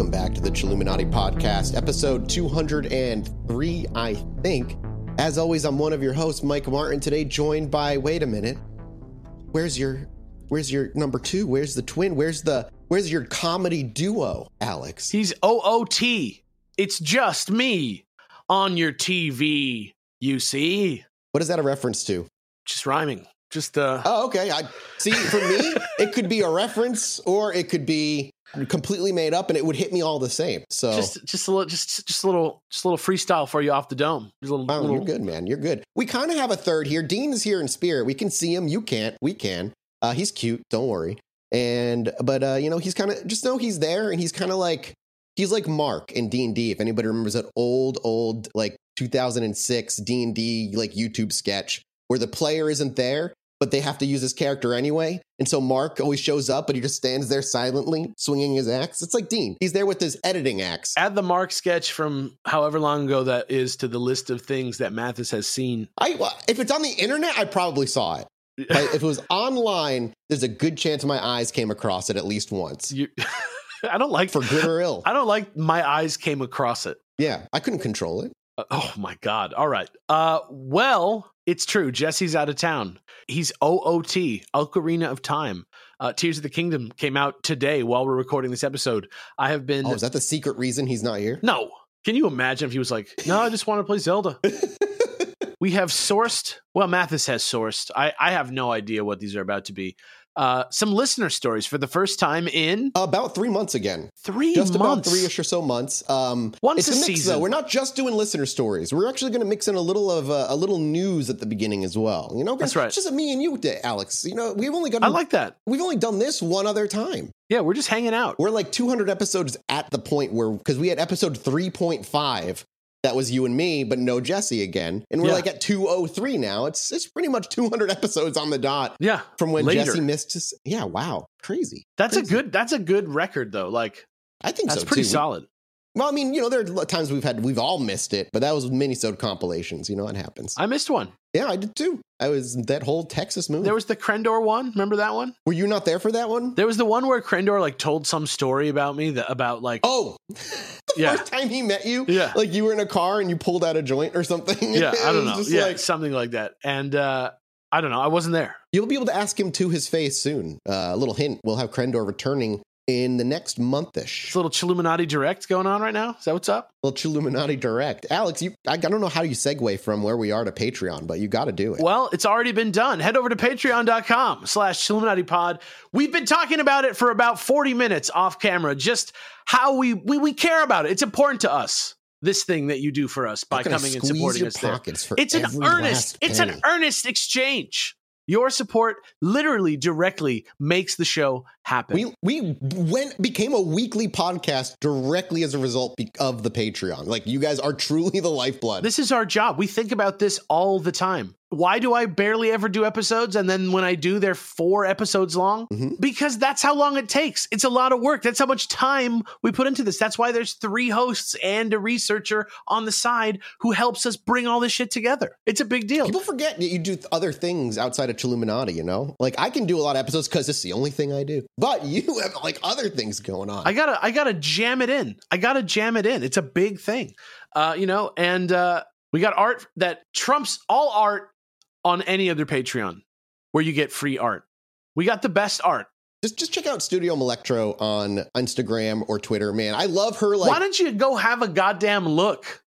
welcome back to the Chilluminati Podcast, episode 203, I think. As always, I'm one of your hosts, Mike Martin, today joined by, wait a minute, where's your, where's your number two? Where's the twin? Where's the, where's your comedy duo, Alex? He's OOT. It's just me on your TV, you see. What is that a reference to? Just rhyming. Just uh Oh, okay. I see. For me, it could be a reference, or it could be completely made up, and it would hit me all the same. So, just just a little just just a little just a little freestyle for you off the dome. Just a little, wow, little you're good, man. You're good. We kind of have a third here. Dean is here in spirit. We can see him. You can't. We can. Uh, he's cute. Don't worry. And but uh, you know, he's kind of just know he's there, and he's kind of like he's like Mark in D and D. If anybody remembers that old, old like 2006 D and D like YouTube sketch where the player isn't there, but they have to use his character anyway. And so Mark always shows up, but he just stands there silently swinging his axe. It's like Dean. He's there with his editing axe. Add the Mark sketch from however long ago that is to the list of things that Mathis has seen. I if it's on the internet, I probably saw it. But if it was online, there's a good chance my eyes came across it at least once, You, I don't like for good or ill. I don't like my eyes came across it. Yeah, I couldn't control it. Uh, Oh my god. All right. Uh well, it's true. Jesse's out of town. He's OOT, Ocarina of Time. Uh Tears of the Kingdom came out today while we're recording this episode. I have been Oh, is that the secret reason he's not here? No. Can you imagine if he was like, "No, I just want to play Zelda." we have sourced, well, Mathis has sourced. I I have no idea what these are about to be. Uh some listener stories for the first time in About three months again. 3 Just months. about three-ish or so months. Um, Once it's a a mix, season. though. We're not just doing listener stories. We're actually going to mix in a little of uh, a little news at the beginning as well. You know, That's right. It's just me and you, Alex. You know, we've only got I like that. we've only done this one other time. Yeah, we're just hanging out. We're like 200 episodes at the point where because we had episode 3.5 that was you and me, but no Jesse again, and we're Yeah. like at 203 now. It's it's pretty much 200 episodes on the dot Yeah. from when Later. Jesse missed. His, yeah, wow, crazy. That's a good that's a good record though. Like I think that's so pretty too. solid. Well, I mean, you know, there are times we've had we've all missed it, but that was minisode compilations. You know, it happens. I missed one. yeah, I did too. I was that whole Texas movie. There was the Krendor one. Remember that one? Were you not there for that one? There was the one where Krendor like told some story about me that about like Oh, the Yeah. first time he met you, Yeah. like you were in a car and you pulled out a joint or something. yeah, I don't know. Yeah, like- something like that. And uh I don't know. I wasn't there. You'll be able to ask him to his face soon. Uh, a little hint: we'll have Krendor returning in the next It's monthish. a little Chilluminati direct going on right now. Is that what's up? little Chilluminati direct. Alex, you I, I don't know how you segue from where we are to Patreon, but you got to do it. Well, it's already been done. Head over to patreon.com slash Chilluminati pod. We've been talking about it for about 40 minutes off camera, just how we, we, we care about it. It's important to us, this thing that you do for us by coming and supporting us there. It's an earnest, it's an earnest exchange. Your support literally directly makes the show happen. We we went became a weekly podcast directly as a result of the Patreon. Like you guys are truly the lifeblood. This is our job. We think about this all the time. Why do I barely ever do episodes? And then when I do, they're four episodes long? Mhm. Because that's how long it takes. It's a lot of work. That's how much time we put into this. That's why there's three hosts and a researcher on the side who helps us bring all this shit together. It's a big deal. People forget that you do other things outside of Chilluminati, you know? Like I can do a lot of episodes because it's the only thing I do. But you have like other things going on. I gotta, I gotta jam it in. I gotta jam it in. It's a big thing, uh, you know. And uh, we got art that trumps all art on any other Patreon, where you get free art. We got the best art. just just check out Studio Electro on Instagram or Twitter. Man, I love her like Why don't you go have a goddamn look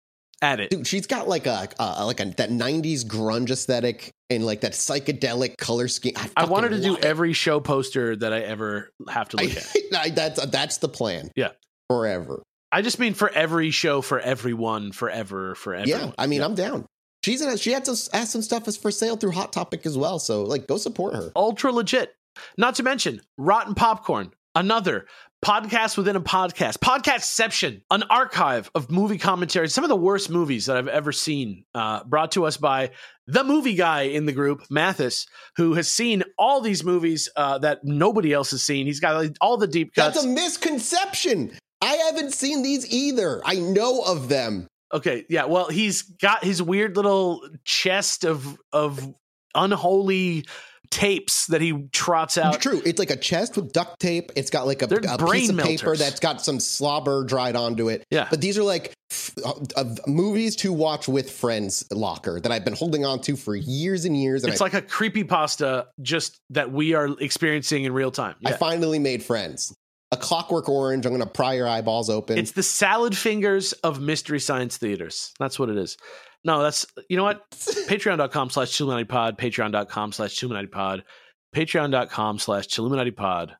at it? Dude, she's got like a uh, like a that '90s grunge aesthetic and like that psychedelic color scheme. I, I wanted to do it. every show poster that I ever have to look at. I, I- that's that's the plan. Yeah. forever. I just mean for every show, for everyone, forever, forever. Yeah, I mean, I'm down. She's in. A, she had some has some stuff as for sale through Hot Topic as well. So like, go support her. ultra legit. Not to mention Rotten Popcorn, another podcast within a podcast, Podcastception, an archive of movie commentary, some of the worst movies that I've ever seen, uh, brought to us by the movie guy in the group, Mathis, who has seen all these movies uh, that nobody else has seen. He's got like, all the deep cuts. That's a misconception. I haven't seen these either. I know of them. Okay, yeah. Well, he's got his weird little chest of of unholy tapes that he trots out. True. It's like a chest with duct tape. It's got like a, a piece of paper that's got some slobber dried onto it. Yeah. But these are like f- uh, movies to watch with friends locker that I've been holding on to for years and years. And It's I, like a creepy pasta just that we are experiencing in real time. I finally made friends. A clockwork orange. I'm going to pry your eyeballs open. It's the salad fingers of mystery science theaters. That's what it is. No, that's you know what? Patreon.com slash Chilluminati Pod, Patreon.com slash Chilluminati Pod, Patreon.com slash Chilluminati Pod.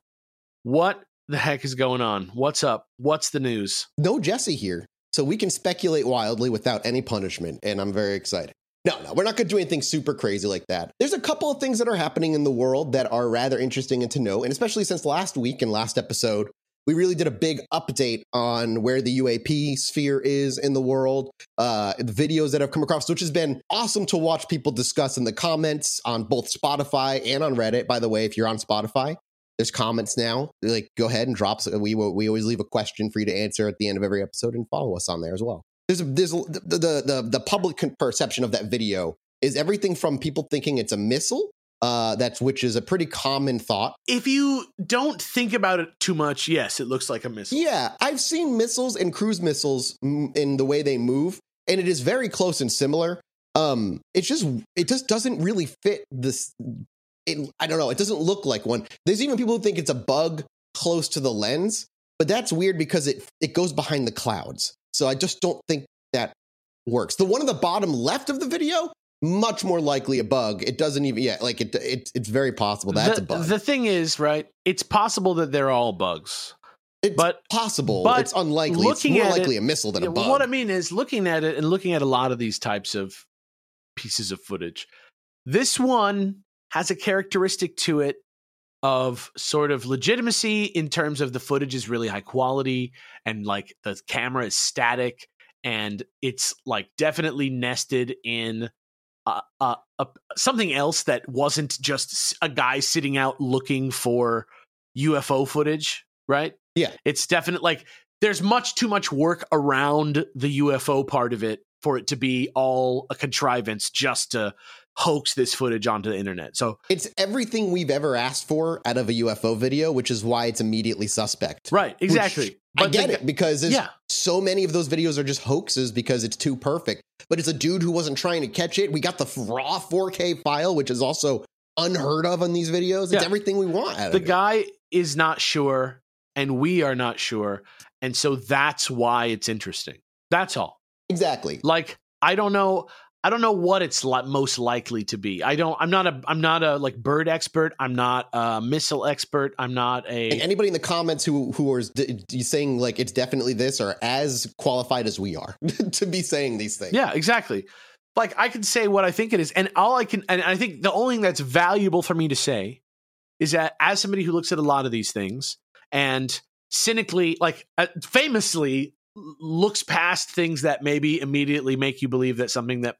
What the heck is going on? What's up? What's the news? no Jesse here. So we can speculate wildly without any punishment. And I'm very excited. No, no, we're not going to do anything super crazy like that. There's a couple of things that are happening in the world that are rather interesting and to know. And especially since last week and last episode, we really did a big update on where the UAP sphere is in the world, uh, the videos that have come across, which has been awesome to watch people discuss in the comments on both Spotify and on Reddit. By the way, if you're on Spotify, there's comments now. Like, go ahead and drop. We we always leave a question for you to answer at the end of every episode, and follow us on there as well. There's there's the, the the the public perception of that video is everything from people thinking it's a missile, uh, that's which is a pretty common thought. If you don't think about it too much, yes, it looks like a missile. Yeah, I've seen missiles and cruise missiles m- in the way they move, and it is very close and similar. Um, it's just it just doesn't really fit this. It, I don't know. It doesn't look like one. There's even people who think it's a bug close to the lens, but that's weird because it it goes behind the clouds. So I just don't think that works. The one on the bottom left of the video, much more likely a bug. It doesn't even yeah, like it. it it's very possible that's the, a bug. The thing is, right? It's possible that they're all bugs. it's but- possible. but it's unlikely. It's looking more likely it- a missile than a bug. What I mean is looking at it and looking at a lot of these types of pieces of footage. This one has a characteristic to it of sort of legitimacy in terms of the footage is really high quality and like the camera is static and it's like definitely nested in uh, uh, uh, something else that wasn't just a guy sitting out looking for UFO footage, right? Yeah. It's definite like there's much too much work around the UFO part of it for it to be all a contrivance just to hoax this footage onto the internet. So, It's everything we've ever asked for out of a UFO video, which is why it's immediately suspect. right, exactly. I get the- it because Yeah. so many of those videos are just hoaxes because it's too perfect. But it's a dude who wasn't trying to catch it. We got the raw 4K file, which is also unheard of on these videos. It's Yeah. everything we want out the of it. guy is not sure and we are not sure and so that's why it's interesting that's all Exactly. like i don't know i don't know what it's li- most likely to be. I don't i'm not a i'm not a like bird expert. I'm not a missile expert. I'm not And a anybody in the comments who who is d- saying like it's definitely this are as qualified as we are to be saying these things. yeah exactly. Like i can say what i think it is and all i can and i think the only thing that's valuable for me to say is that as somebody who looks at a lot of these things and cynically like uh, famously looks past things that maybe immediately make you believe that something that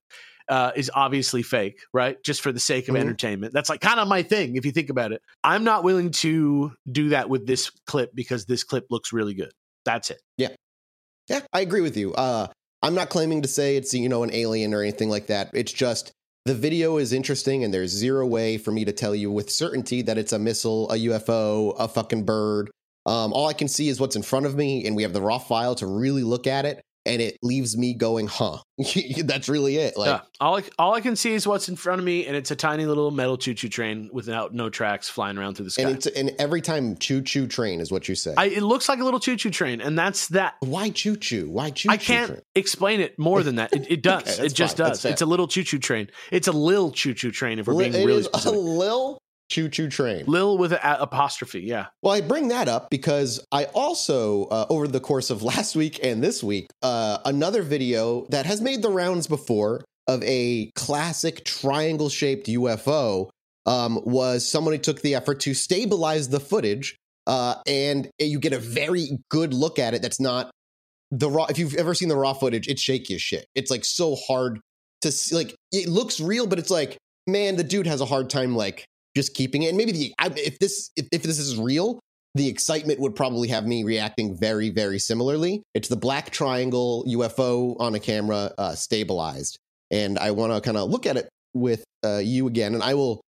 uh, is obviously fake, right? Just for the sake of Mhm. entertainment. That's like kind of my thing, if you think about it. I'm not willing to do that with this clip because this clip looks really good. That's it. Yeah. Yeah, I agree with you. Uh, I'm not claiming to say it's you know an alien or anything like that. It's just the video is interesting, and there's zero way for me to tell you with certainty that it's a missile, a UFO, a fucking bird. Um, all I can see is what's in front of me, and we have the raw file to really look at it, and it leaves me going, "Huh." That's really it. Like, yeah. All I, all I can see is what's in front of me, and it's a tiny little metal choo choo train without no tracks flying around through the sky. and it's and every time choo choo train is what you say. I, it looks like a little choo choo train, and that's that. Why choo choo? Why choo? I can't explain it more than that. It, it does. Okay, it just fine. Does. It's a little choo choo train. It's a lil choo choo train. If we're being it really is a lil choo choo train. Lil with an apostrophe. Yeah. Well, I bring that up because I also, uh, over the course of last week and this week, uh, another video that has made the rounds before of a classic triangle shaped UFO um, was someone who took the effort to stabilize the footage uh, and you get a very good look at it that's not the raw. If you've ever seen the raw footage, it's shaky as shit. It's like so hard to see. Like, it looks real, but it's like, man, the dude has a hard time, like, just keeping it. And maybe the I, if this if, if this is real, the excitement would probably have me reacting very very similarly. It's the black triangle UFO on a camera uh, stabilized, and I want to kind of look at it with uh, you again, and I will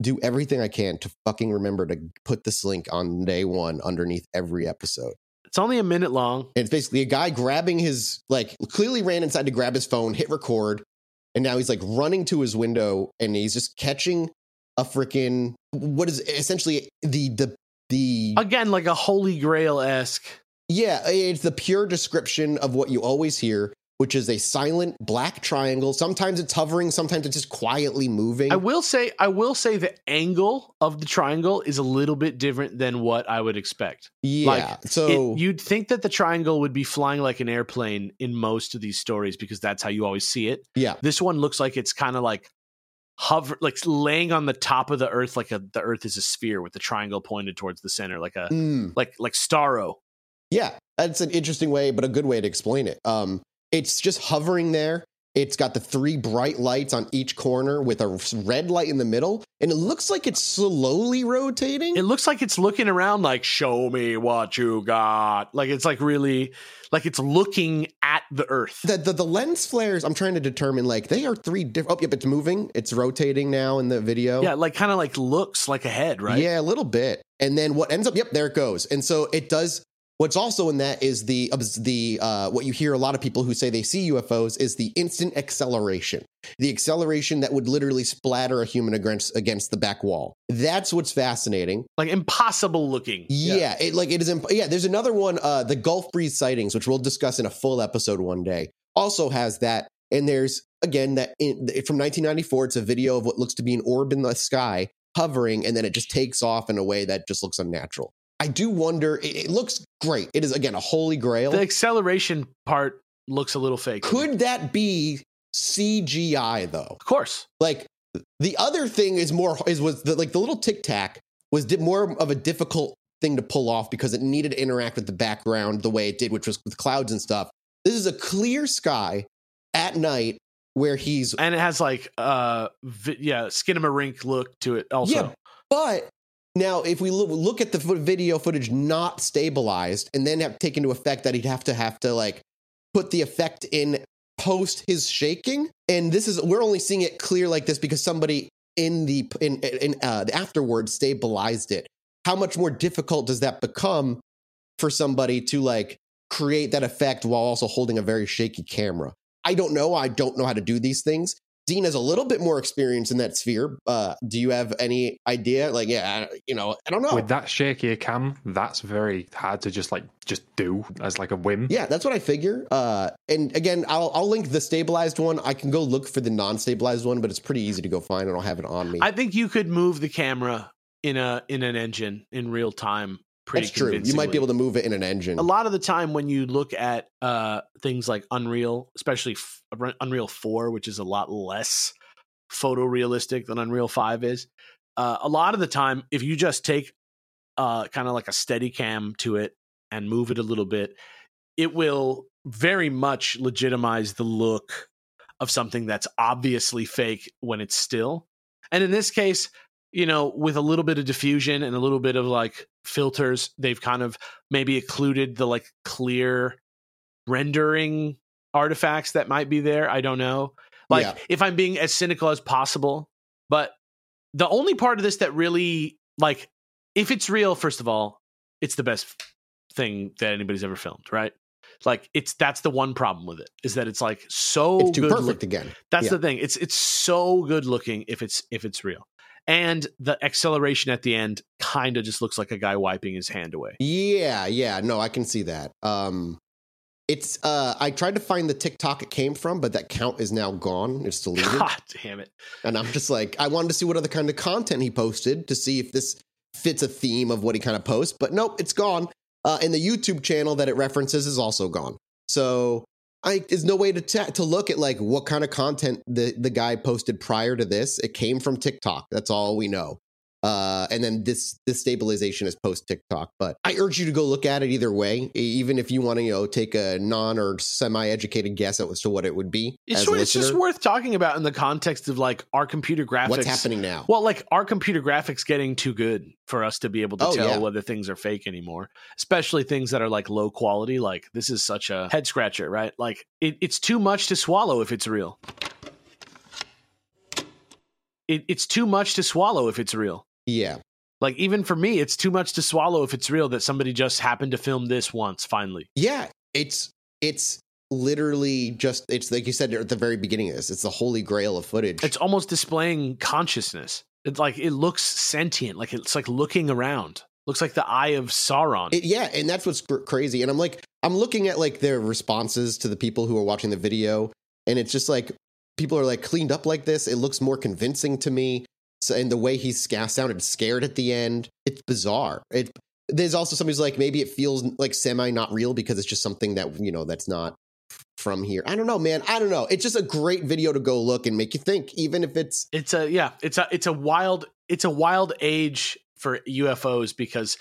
do everything I can to fucking remember to put this link on day one underneath every episode. It's only a minute long. And it's basically a guy grabbing his, like, clearly ran inside to grab his phone, hit record, and now he's like running to his window and he's just catching a freaking what is essentially the the the Again, like a holy grail esque. yeah, it's the pure description of what you always hear, which is a silent black triangle. Sometimes it's hovering, sometimes it's just quietly moving. I will say, I will say the angle of the triangle is a little bit different than what I would expect. yeah, like, so It- you'd think that the triangle would be flying like an airplane in most of these stories because that's how you always see it. yeah, This one looks like it's kind of like hover, like laying on the top of the earth, like a, the earth is a sphere with the triangle pointed towards the center, like a Mm. like like Starro. Yeah, that's an interesting way, but a good way to explain it. Um, it's just hovering there. It's got the three bright lights on each corner with a red light in the middle, and it looks like it's slowly rotating. It looks like it's looking around, like "Show me what you got." Like it's like really, like it's looking at the earth. the, the the lens flares. I'm trying to determine like they are three different. Oh, yep, it's moving. It's rotating now in the video. Yeah, like kind of like looks like a head, right? Yeah, a little bit. And then what ends up? Yep, there it goes. And so it does. What's also in that is the the uh, what you hear a lot of people who say they see UFOs is the instant acceleration, the acceleration that would literally splatter a human against against the back wall. That's what's fascinating. like impossible looking. Yeah, it like it is. Imp- yeah, there's another one, uh, the Gulf Breeze sightings, which we'll discuss in a full episode one day. Also has that, and there's again that in, from 1994. It's a video of what looks to be an orb in the sky hovering, and then it just takes off in a way that just looks unnatural. I do wonder. It, it looks great. It is again a holy grail. The acceleration part looks a little fake. Could that be CGI though? of course. Like the other thing is more is was the, like the little tic tac was di- more of a difficult thing to pull off because it needed to interact with the background the way it did, which was with clouds and stuff. This is a clear sky at night where he's and it has like uh vi- yeah skinamarink look to it also Yeah. But now, if we look, at the video footage not stabilized, and then have taken into effect that he'd have to have to like put the effect in post his shaking, and this is we're only seeing it clear like this because somebody in the in in uh, the afterwards stabilized it. How much more difficult does that become for somebody to like create that effect while also holding a very shaky camera? I don't know. I don't know how to do these things. Dean has a little bit more experience in that sphere. Uh, do you have any idea? Like, yeah, I- you know, I don't know. With that shaky cam, that's very hard to just like just do as like a whim. yeah, that's what I figure. Uh, and again, I'll I'll link the stabilized one. I can go look for the non-stabilized one, but it's pretty easy to go find. I don't have it on me. i think you could move the camera in a in an engine in real time pretty that's true. You might be able to move it in an engine. a lot of the time when you look at uh things like unreal especially f- unreal 4 which is a lot less photorealistic than unreal 5 is uh, a lot of the time if you just take uh kind of like a steady cam to it and move it a little bit it will very much legitimize the look of something that's obviously fake when it's still and in this case you know with a little bit of diffusion and a little bit of like filters they've kind of maybe occluded the like clear rendering artifacts that might be there. I don't know. Like Yeah. if I'm being as cynical as possible, but the only part of this that really like if it's real, first of all, it's the best thing that anybody's ever filmed, right? Like it's that's the one problem with it is that it's like so it's too good perfect look- again. that's Yeah. the thing. It's it's so good looking if it's if it's real. And the acceleration at the end kind of just looks like a guy wiping his hand away. Yeah, yeah. No, I can see that. Um, it's uh, I tried to find the TikTok it came from, but that count is now gone. It's deleted. God damn it. And I'm just like, I wanted to see what other kind of content he posted to see if this fits a theme of what he kind of posts. But nope, it's gone. Uh, and the YouTube channel that it references is also gone. So I there's no way to ta- to look at like what kind of content the the guy posted prior to this. It came from TikTok. That's all we know. Uh, and then this this stabilization is post TikTok. But I urge you to go look at it either way, even if you want to you know take a non or semi educated guess as to what it would be. It's, it's just worth talking about in the context of like our computer graphics. What's happening now? Well, like our computer graphics getting too good for us to be able to Oh, tell yeah. whether things are fake anymore, especially things that are like low quality. Like this is such a head scratcher, right? Like it, it's too much to swallow if it's real. it, it's too much to swallow if it's real. Yeah. Like even for me, it's too much to swallow if it's real that somebody just happened to film this once. Finally, Yeah. It's it's literally just it's like you said at the very beginning of this. It's the holy grail of footage. it's almost displaying consciousness. It's like it looks sentient. Like it's like looking around. Looks like the eye of Sauron. It- yeah, and that's what's cr- crazy. And I'm like, I'm looking at like their responses to the people who are watching the video, and it's just like people are like cleaned up like this. It looks more convincing to me. So, and the way he sounded scared at the end, it's bizarre. It there's also somebody who's like maybe it feels like semi not real because it's just something that you know that's not from here. I don't know, man. I don't know. It's just a great video to go look and make you think, even if it's it's a yeah it's a it's a wild it's a wild age for ufos because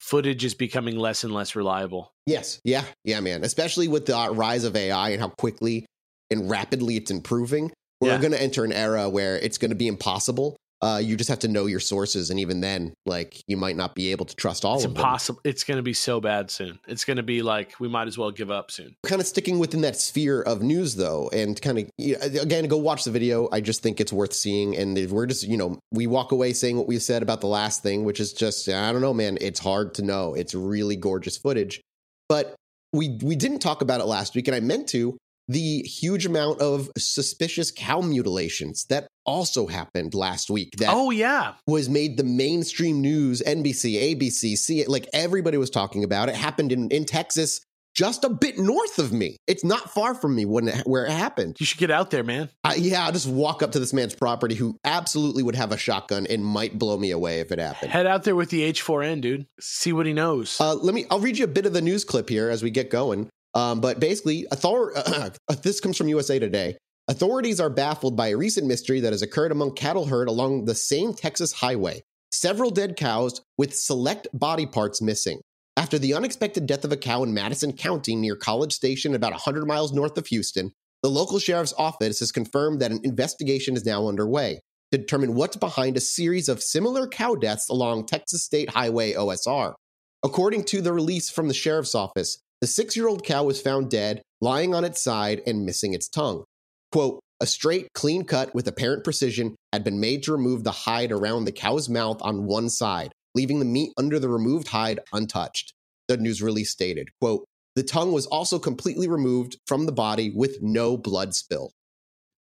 footage is becoming less and less reliable Yes. Yeah. Yeah, man. Especially with the uh, rise of AI and how quickly and rapidly it's improving. We're Yeah. going to enter an era where it's going to be impossible. Uh, you just have to know your sources, and even then, like you might not be able to trust all it's of them. impossible it's going to be so bad soon it's going to be like we might as well give up soon Kind of sticking within that sphere of news, though, and kind of again, go watch the video. I just think it's worth seeing, and we're just you know we walk away saying what we said about the last thing, which is just I don't know, man. It's hard to know. It's really gorgeous footage, but we we didn't talk about it last week, and I meant to. The huge amount of suspicious cow mutilations that also happened last week. That oh yeah was made the mainstream news, NBC, ABC, see like everybody was talking about it. Happened in, in Texas, just a bit north of me. It's not far from me when it, where it happened. you should get out there man I, yeah, I'll just walk up to this man's property who absolutely would have a shotgun and might blow me away if it happened. head out there with the h4n dude see what he knows Uh, let me. I'll read you a bit of the news clip here as we get going. Um, but basically, author- this comes from USA Today. Authorities are baffled by a recent mystery that has occurred among cattle herd along the same Texas highway. Several dead cows with select body parts missing. After the unexpected death of a cow in Madison County near College Station, about 100 miles north of Houston, the local sheriff's office has confirmed that an investigation is now underway to determine what's behind a series of similar cow deaths along Texas State Highway OSR. According to the release from the sheriff's office, the six year old cow was found dead, lying on its side and missing its tongue. Quote, a straight, clean cut with apparent precision had been made to remove the hide around the cow's mouth on one side, leaving the meat under the removed hide untouched. The news release stated, quote, the tongue was also completely removed from the body with no blood spill.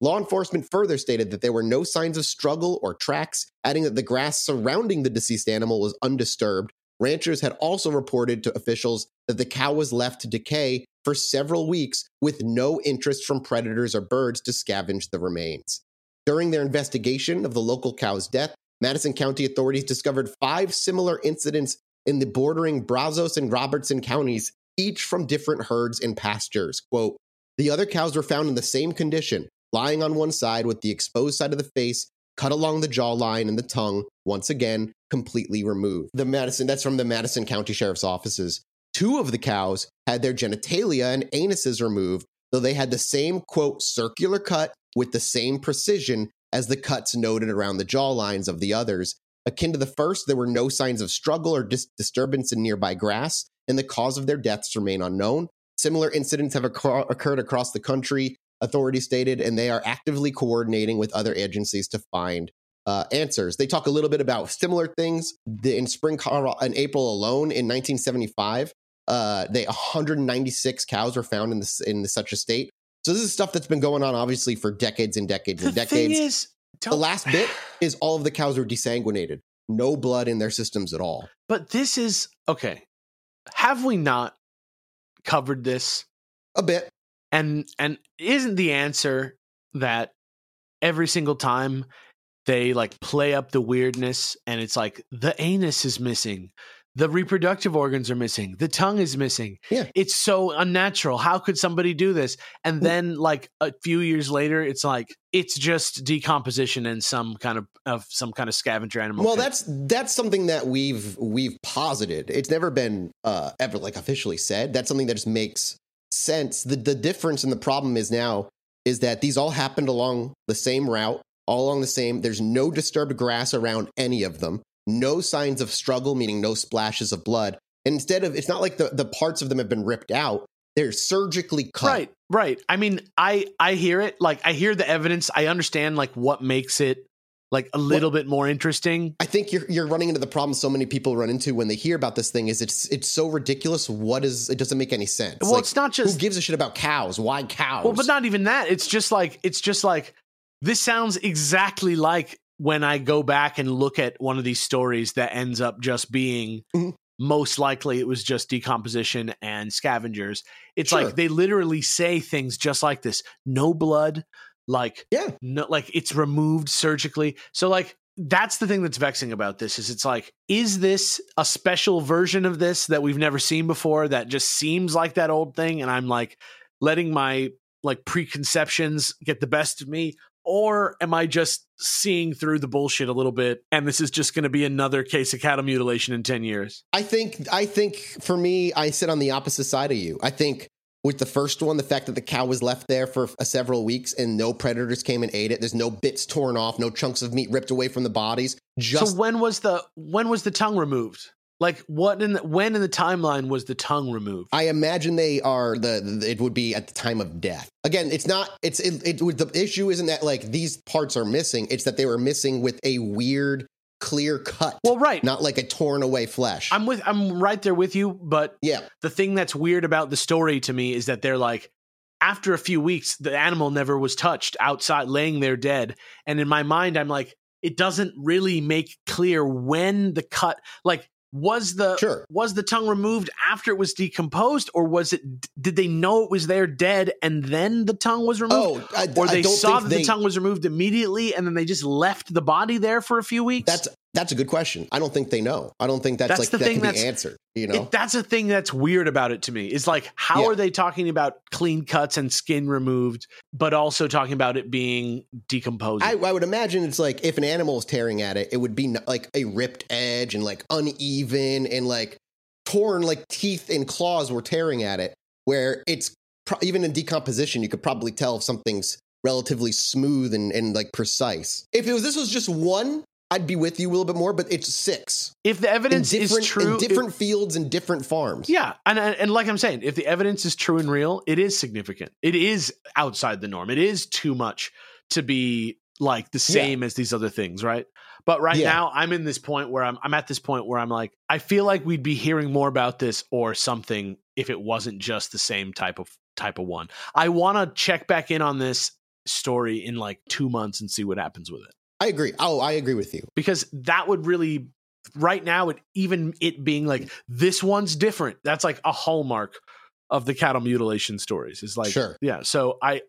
Law enforcement further stated that there were no signs of struggle or tracks, adding that the grass surrounding the deceased animal was undisturbed. Ranchers had also reported to officials that the cow was left to decay for several weeks with no interest from predators or birds to scavenge the remains. During their investigation of the local cow's death, Madison County authorities discovered five similar incidents in the bordering Brazos and Robertson counties, each from different herds and pastures. Quote, the other cows were found in the same condition, lying on one side with the exposed side of the face cut along the jawline and the tongue, once again, completely removed. The Madison, that's from the Madison County Sheriff's offices. Two of the cows had their genitalia and anuses removed, though they had the same, quote, circular cut with the same precision as the cuts noted around the jawlines of the others. Akin to the first, there were no signs of struggle or dis- disturbance in nearby grass, and the cause of their deaths remain unknown. Similar incidents have occur- occurred across the country, authorities stated, and they are actively coordinating with other agencies to find uh, answers. They talk a little bit about similar things. The, in spring, in April alone, in 1975, uh, they 196 cows were found in this in such a state. So this is stuff that's been going on, obviously, for decades and decades the and decades. is the last bit is all of the cows were desanguinated, no blood in their systems at all. but this is okay have we not covered this A bit, and and isn't the answer that every single time they like play up the weirdness and it's like the anus is missing the reproductive organs are missing the tongue is missing Yeah. it's so unnatural how could somebody do this and then like a few years later it's like it's just decomposition and some kind of of some kind of scavenger animal well, pit. that's that's something that we've we've posited. It's never been uh, ever like officially said. That's something that just makes sense. The the difference and the problem is now is that these all happened along the same route, all along the same. There's no disturbed grass around any of them. No signs of struggle, meaning no splashes of blood. And instead of, it's not like the, the parts of them have been ripped out. They're surgically cut. Right, right. I mean, I I hear it. Like I hear the evidence. I understand like what makes it like a little bit more interesting. I think you're you're running into the problem so many people run into when they hear about this thing is it's it's so ridiculous. What is it doesn't make any sense. Well, Like, it's not just who gives a shit about cows? Why cows? well, but not even that. It's just like it's just like this sounds exactly like when I go back and look at one of these stories that ends up just being Mhm. most likely it was just decomposition and scavengers. It's Sure. like they literally say things just like this: no blood, like Yeah. no, like it's removed surgically. So like that's the thing that's vexing about this is it's like is this a special version of this that we've never seen before that just seems like that old thing and I'm like letting my like preconceptions get the best of me or am I just seeing through the bullshit a little bit and this is just going to be another case of cattle mutilation in 10 years? I think I think for me, I sit on the opposite side of you. I think with the first one, the fact that the cow was left there for uh, several weeks and no predators came and ate it. There's no bits torn off, no chunks of meat ripped away from the bodies. Just so when was the when was the tongue removed? Like what in the, when in the timeline was the tongue removed? I imagine they are the, the- it would be at the time of death. Again, it's not it's it, it the issue isn't that like these parts are missing. It's that they were missing with a weird clear cut, well, right. not like a torn away flesh. I'm with I'm right there with you, but yeah, the thing that's weird about the story to me is that they're like after a few weeks the animal never was touched outside laying there dead and in my mind i'm like it doesn't really make clear when the cut like was the sure. was the tongue removed after it was decomposed or was it did they know it was there dead and then the tongue was removed Oh, I, or they saw that they, the tongue was removed immediately and then they just left the body there for a few weeks That's that's a good question. I don't think they know. I don't think that's, That's like the that thing can be that's- answered. You know, It, that's a thing that's weird about it to me. Is like, how Yeah. are they talking about clean cuts and skin removed, but also talking about it being decomposing? I, I would imagine it's like if an animal is tearing at it, it would be n- like a ripped edge and like uneven and like torn, like teeth and claws were tearing at it. Where it's pro- even in decomposition, you could probably tell if something's relatively smooth and, and like precise. If it was this was just one, I'd be with you a little bit more. But it's six if the evidence is true, in different fields and different farms. yeah, and, and like I'm saying, if the evidence is true and real, it is significant. It is outside the norm. It is too much to be like the same as these other things, right? But right Yeah. now, I'm in this point where I'm I'm at this point where I'm like, I feel like we'd be hearing more about this or something if it wasn't just the same type of type of one. I want to check back in on this story in like two months and see what happens with it I agree. Oh, I agree with you. because that would really right now it even it being like this one's different that's like a hallmark of the cattle mutilation stories is like Sure. yeah so i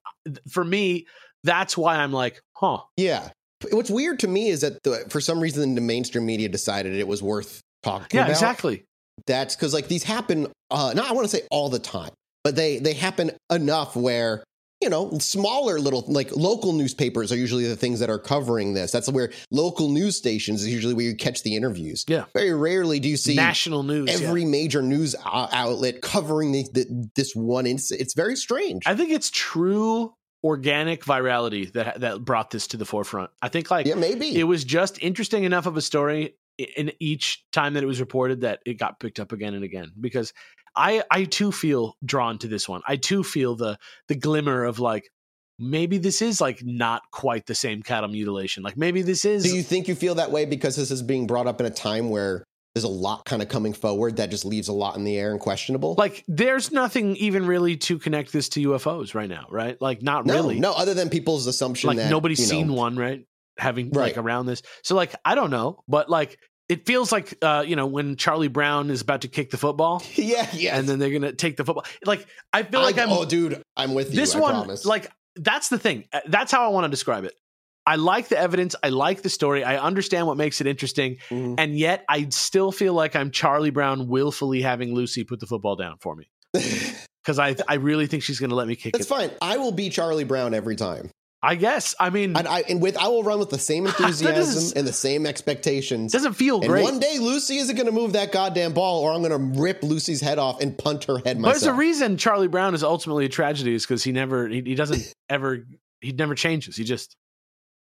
for me that's why i'm like huh Yeah. What's weird to me is that the, for some reason the mainstream media decided it was worth talking yeah about. exactly That's because like these happen. Uh, not I want to say all the time, but they they happen enough where you know smaller little like local newspapers are usually the things that are covering this. That's where local news stations is usually where you catch the interviews. Yeah. Very rarely do you see national news yeah. every major news outlet covering the, the, this one incident. It's very strange. i think it's true organic virality that that brought this to the forefront i think like yeah, maybe. it was just interesting enough of a story in each time that it was reported that it got picked up again and again because i i too feel drawn to this one. I too feel the the glimmer of like maybe this is like not quite the same cattle mutilation. Like maybe this is Do you think you feel that way because this is being brought up in a time where there's a lot kind of coming forward that just leaves a lot in the air and questionable? like there's nothing even really to connect this to ufos right now right? Like not no, really. no, other than people's assumption like that nobody's you know, seen one right? Having Right. like around this. So like i don't know but like it feels like uh you know when charlie brown is about to kick the football Yeah, yeah. and then they're gonna take the football. Like I feel I, like I'm oh, dude, I'm with you. this I one. promise. Like that's the thing. Uh, That's how I want to describe it. I like the evidence. I like the story. I understand what makes it interesting, Mhm. and yet I still feel like I'm Charlie Brown willfully having Lucy put the football down for me because I I really think she's gonna let me kick it that's it. fine. I will be Charlie Brown every time. I guess. I mean, And I and with I will run with the same enthusiasm is- and the same expectations. doesn't feel And great. one day Lucy isn't going to move that goddamn ball, or I'm going to rip Lucy's head off and punt her head but there's a reason Charlie Brown is ultimately a tragedy is because he never he, he doesn't ever he never changes. He just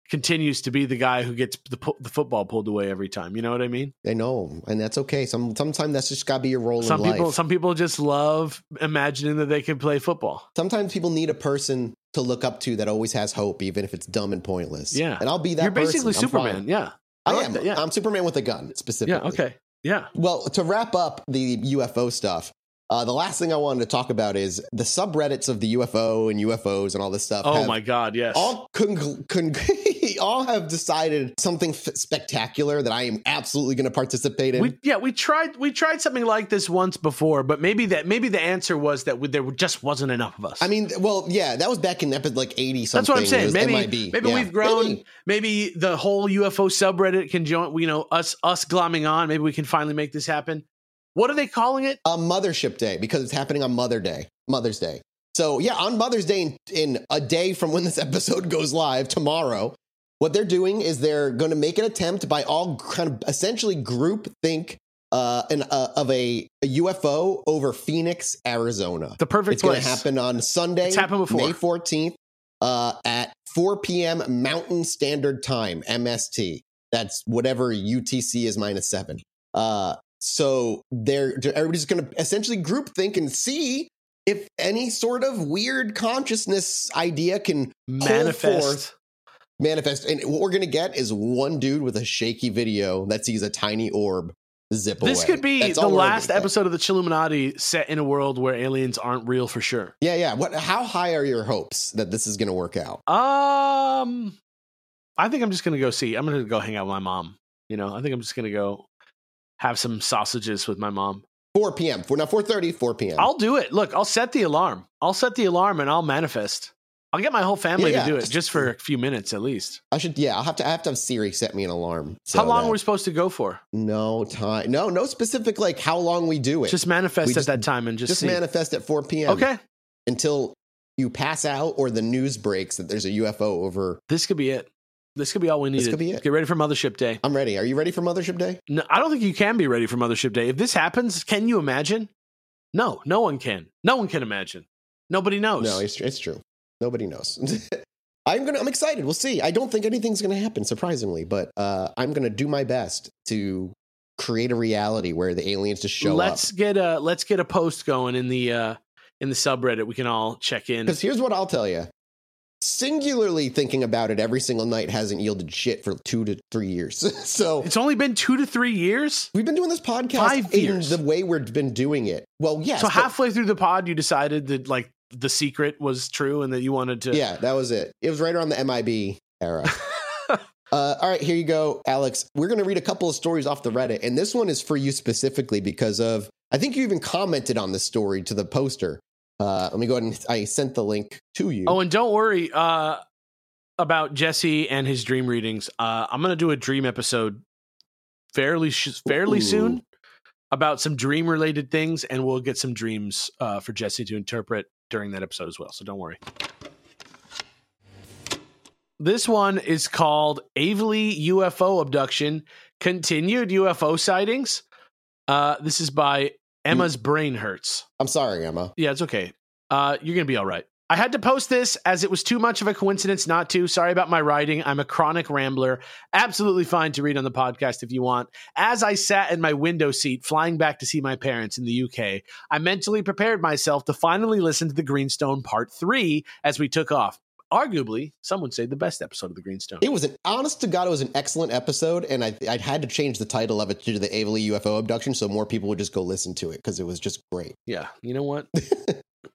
continues to be the guy who gets the the football pulled away every time. You know what I mean? I know, and that's okay. Some sometimes that's just gotta be your role Some in people life. some people just love imagining that they can play football. sometimes people need a person to look up to that always has hope, even if it's dumb and pointless. Yeah. and I'll be that. You're basically person. Superman. Yeah. I, like am. that, Yeah. I'm Superman with a gun, specifically. yeah. Okay. Yeah. Well, to wrap up the UFO stuff, uh, the last thing I wanted to talk about is the subreddits of the UFO and UFOs and all this stuff. Oh my God. Yes. All con- con- all have decided something f- spectacular that I am absolutely going to participate in. we yeah we tried we tried something like this once before, but maybe that maybe the answer was that we, there just wasn't enough of us. I mean, well, yeah, that was back in episode like eighty something. That's what I'm saying. Maybe MIB. maybe Yeah. we've grown. Maybe. Maybe. the whole UFO subreddit can join. You know, us us glomming on. Maybe we can finally make this happen. What are they calling it? a Mothership Day because it's happening on Mother Day, Mother's Day. So yeah, on Mother's Day, in, in a day from when this episode goes live tomorrow, what they're doing is they're going to make an attempt by all kind of essentially group think uh, an, uh, of a, a UFO over Phoenix, Arizona. The perfect It's going to happen on Sunday, It's happened before. May 14th, uh, at 4 p.m. Mountain Standard Time, MST. That's whatever UTC is minus seven. Uh, so they're everybody's going to essentially group think and see if any sort of weird consciousness idea can Manifest. forth- manifest. And what we're going to get is one dude with a shaky video that sees a tiny orb zip away. This could be That's the all we're gonna last episode of the Chilluminati set in a world where aliens aren't real for sure. Yeah, yeah. What? How high are your hopes that this is going to work out? Um, I think I'm just gonna go see. I'm gonna go hang out with my mom. You know, I think I'm just gonna go have some sausages with my mom. 4 p.m. For now, 4:30, 4 p.m. I'll do it. Look, I'll set the alarm. I'll set the alarm and I'll manifest. I'll get my whole family Yeah, to do yeah. it just for a few minutes at least. I should. Yeah, I'll have to. I have to have Siri set me an alarm. so How long that- are we supposed to go for? No time. No, no specific like how long we do it. Just manifest We at just- that time and just, just see. manifest at 4 p.m. Okay, Until you pass out or the news breaks that there's a UFO over. this could be it. This could be all we need. This could be it. Get ready for Mothership Day. I'm ready. Are you ready for Mothership Day? No, I don't think you can be ready for Mothership Day. If this happens, can you imagine? No, no one can. No one can imagine. Nobody knows. No, it's it's true. Nobody knows. I'm gonna. I'm excited. We'll see. I don't think anything's gonna happen, surprisingly, but uh, I'm gonna do my best to create a reality where the aliens just show up. let's get a let's get a post going in the uh in the subreddit. We can all check in. Because here's what I'll tell you. Singularly thinking about it every single night hasn't yielded shit for two to three years. so It's only been two to three years. we've been doing this podcast Five in years. the way we've been doing it. Well, yes. so but- halfway through the pod, you decided that like the secret was true and that you wanted to. Yeah, that was it. It was right around the MIB era. uh, all right, here you go, Alex. We're going to read a couple of stories off the Reddit, and this one is for you specifically because of. I think you even commented on this story to the poster. Uh, let me go ahead and I sent the link to you. Oh, and don't worry uh, about Jesse and his dream readings. Uh, I'm going to do a dream episode fairly sh- fairly Ooh. soon about some dream related things, and we'll get some dreams uh, for Jesse to interpret during that episode as well. So don't worry. This one is called Aveley UFO Abduction Continued UFO Sightings. Uh, this is by Emma's Brain Hurts. I'm sorry, Emma. Yeah, it's okay. Uh, you're gonna be all right. I had to post this as it was too much of a coincidence not to. Sorry about my writing. I'm a chronic rambler. Absolutely fine to read on the podcast if you want. As I sat in my window seat flying back to see my parents in the UK, I mentally prepared myself to finally listen to the Greenstone Part 3 as we took off. Arguably, some would say the best episode of the Greenstone. It was an honest to God, it was an excellent episode, and I I had to change the title of it to the Aveley UFO abduction so more people would just go listen to it because it was just great. Yeah, you know what?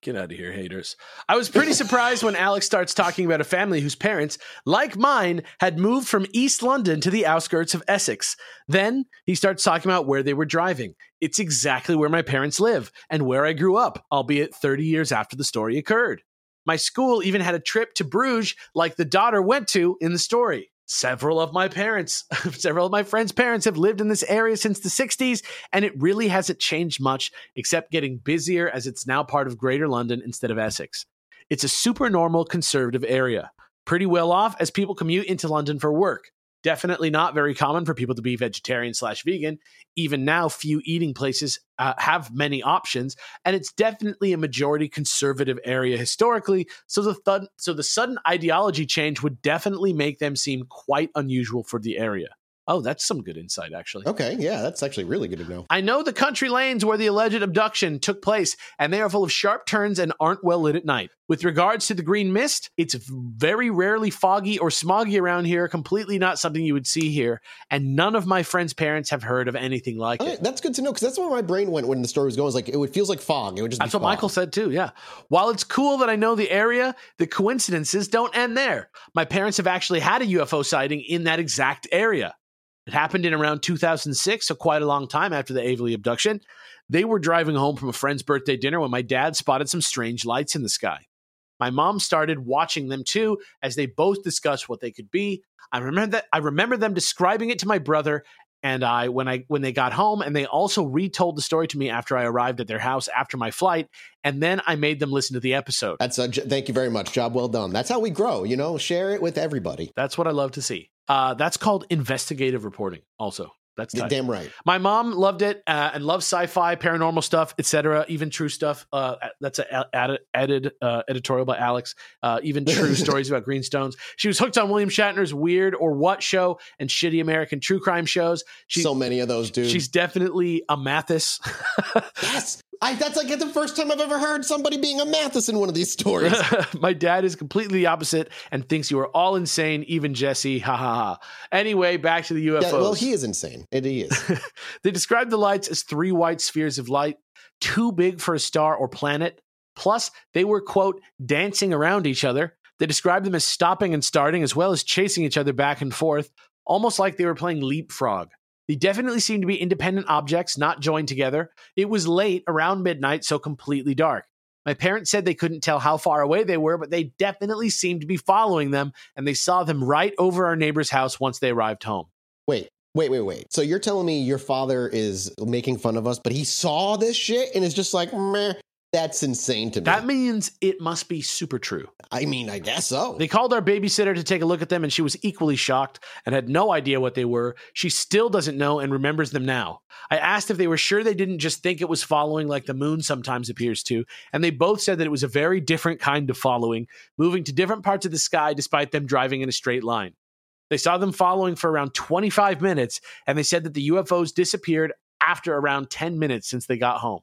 Get out of here, haters. I was pretty surprised when Alex starts talking about a family whose parents, like mine, had moved from East London to the outskirts of Essex. Then he starts talking about where they were driving. It's exactly where my parents live and where I grew up, albeit 30 years after the story occurred. My school even had a trip to Bruges, like the daughter went to in the story. Several of my parents, several of my friends' parents have lived in this area since the 60s, and it really hasn't changed much except getting busier as it's now part of Greater London instead of Essex. It's a super normal conservative area, pretty well off as people commute into London for work. Definitely not very common for people to be vegetarian slash vegan. Even now, few eating places uh, have many options, and it's definitely a majority conservative area historically. So the so the sudden ideology change would definitely make them seem quite unusual for the area. Oh, that's some good insight, actually. Okay, yeah, that's actually really good to know. I know the country lanes where the alleged abduction took place, and they are full of sharp turns and aren't well lit at night. With regards to the green mist, it's very rarely foggy or smoggy around here, completely not something you would see here, and none of my friends' parents have heard of anything like Okay, it. that's good to know because that's where my brain went when the story was going. Like it would feels like fog. It would just That's what fog. Michael said too, yeah. While it's cool that I know the area, the coincidences don't end there. My parents have actually had a UFO sighting in that exact area. It happened in around 2006, so quite a long time after the Aveley abduction. They were driving home from a friend's birthday dinner when my dad spotted some strange lights in the sky. My mom started watching them too as they both discussed what they could be. I remember that I remember them describing it to my brother and I when I when they got home and they also retold the story to me after I arrived at their house after my flight and then I made them listen to the episode. That's a, thank you very much. Job well done. That's how we grow. You know, share it with everybody. That's what I love to see. Uh, that's called investigative reporting. Also, that's tight. damn right. My mom loved it uh, and loves sci-fi, paranormal stuff, etc. Even true stuff. Uh, that's an added, added uh, editorial by Alex. Uh, even true stories about greenstones. She was hooked on William Shatner's Weird or What show and shitty American true crime shows. She, so many of those dudes. she's definitely a Mathas. yes. I, that's like the first time I've ever heard somebody being a Mathas in one of these stories. My dad is completely the opposite and thinks you are all insane, even Jesse. Ha ha ha. Anyway, back to the UFOs. yeah, well, he is insane. It, he is. they describe the lights as three white spheres of light, too big for a star or planet. Plus, they were, quote, dancing around each other. They described them as stopping and starting, as well as chasing each other back and forth, almost like they were playing leapfrog. They definitely seemed to be independent objects, not joined together. It was late, around midnight, so completely dark. My parents said they couldn't tell how far away they were, but they definitely seemed to be following them, and they saw them right over our neighbor's house once they arrived home. Wait, wait, wait, wait. So you're telling me your father is making fun of us, but he saw this shit and is just like, meh, that's insane to me. That means it must be super true. I mean, I guess so. They called our babysitter to take a look at them, and she was equally shocked and had no idea what they were. She still doesn't know and remembers them now. I asked if they were sure they didn't just think it was following like the moon sometimes appears to, and they both said that it was a very different kind of following, moving to different parts of the sky despite them driving in a straight line. They saw them following for around 25 minutes, and they said that the UFOs disappeared after around 10 minutes since they got home.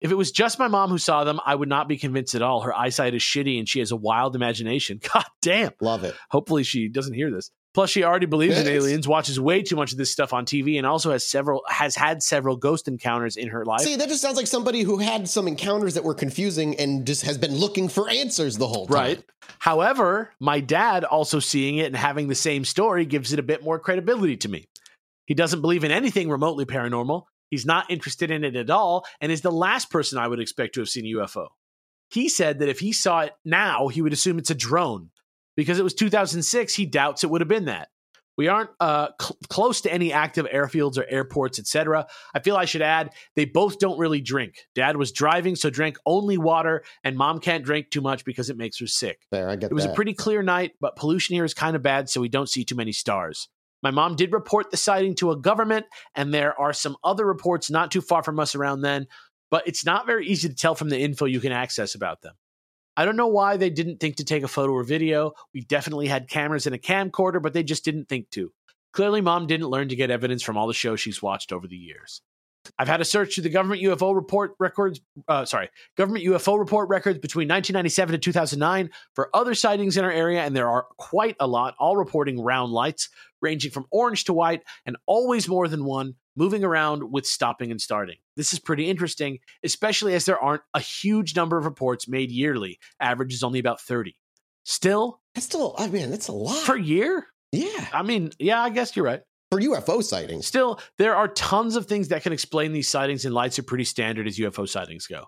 If it was just my mom who saw them, I would not be convinced at all. Her eyesight is shitty and she has a wild imagination. God damn. Love it. Hopefully she doesn't hear this. Plus, she already believes in aliens, watches way too much of this stuff on TV, and also has several has had several ghost encounters in her life. See, that just sounds like somebody who had some encounters that were confusing and just has been looking for answers the whole time. Right. However, my dad also seeing it and having the same story gives it a bit more credibility to me. He doesn't believe in anything remotely paranormal. He's not interested in it at all and is the last person I would expect to have seen a UFO. He said that if he saw it now, he would assume it's a drone. Because it was 2006, he doubts it would have been that. We aren't uh, cl- close to any active airfields or airports, etc. I feel I should add they both don't really drink. Dad was driving, so drank only water, and mom can't drink too much because it makes her sick. There, I get It was that. a pretty clear night, but pollution here is kind of bad, so we don't see too many stars. My mom did report the sighting to a government, and there are some other reports not too far from us around then, but it's not very easy to tell from the info you can access about them. I don't know why they didn't think to take a photo or video. We definitely had cameras and a camcorder, but they just didn't think to. Clearly, mom didn't learn to get evidence from all the shows she's watched over the years. I've had a search through the government UFO report records, uh, sorry, government UFO report records between 1997 and 2009 for other sightings in our area, and there are quite a lot, all reporting round lights ranging from orange to white, and always more than one, moving around with stopping and starting. This is pretty interesting, especially as there aren't a huge number of reports made yearly. Average is only about 30. Still, That's still, I mean, that's a lot. per year? yeah. I mean, yeah, I guess you're right. For UFO sightings. Still, there are tons of things that can explain these sightings, and lights are pretty standard as UFO sightings go.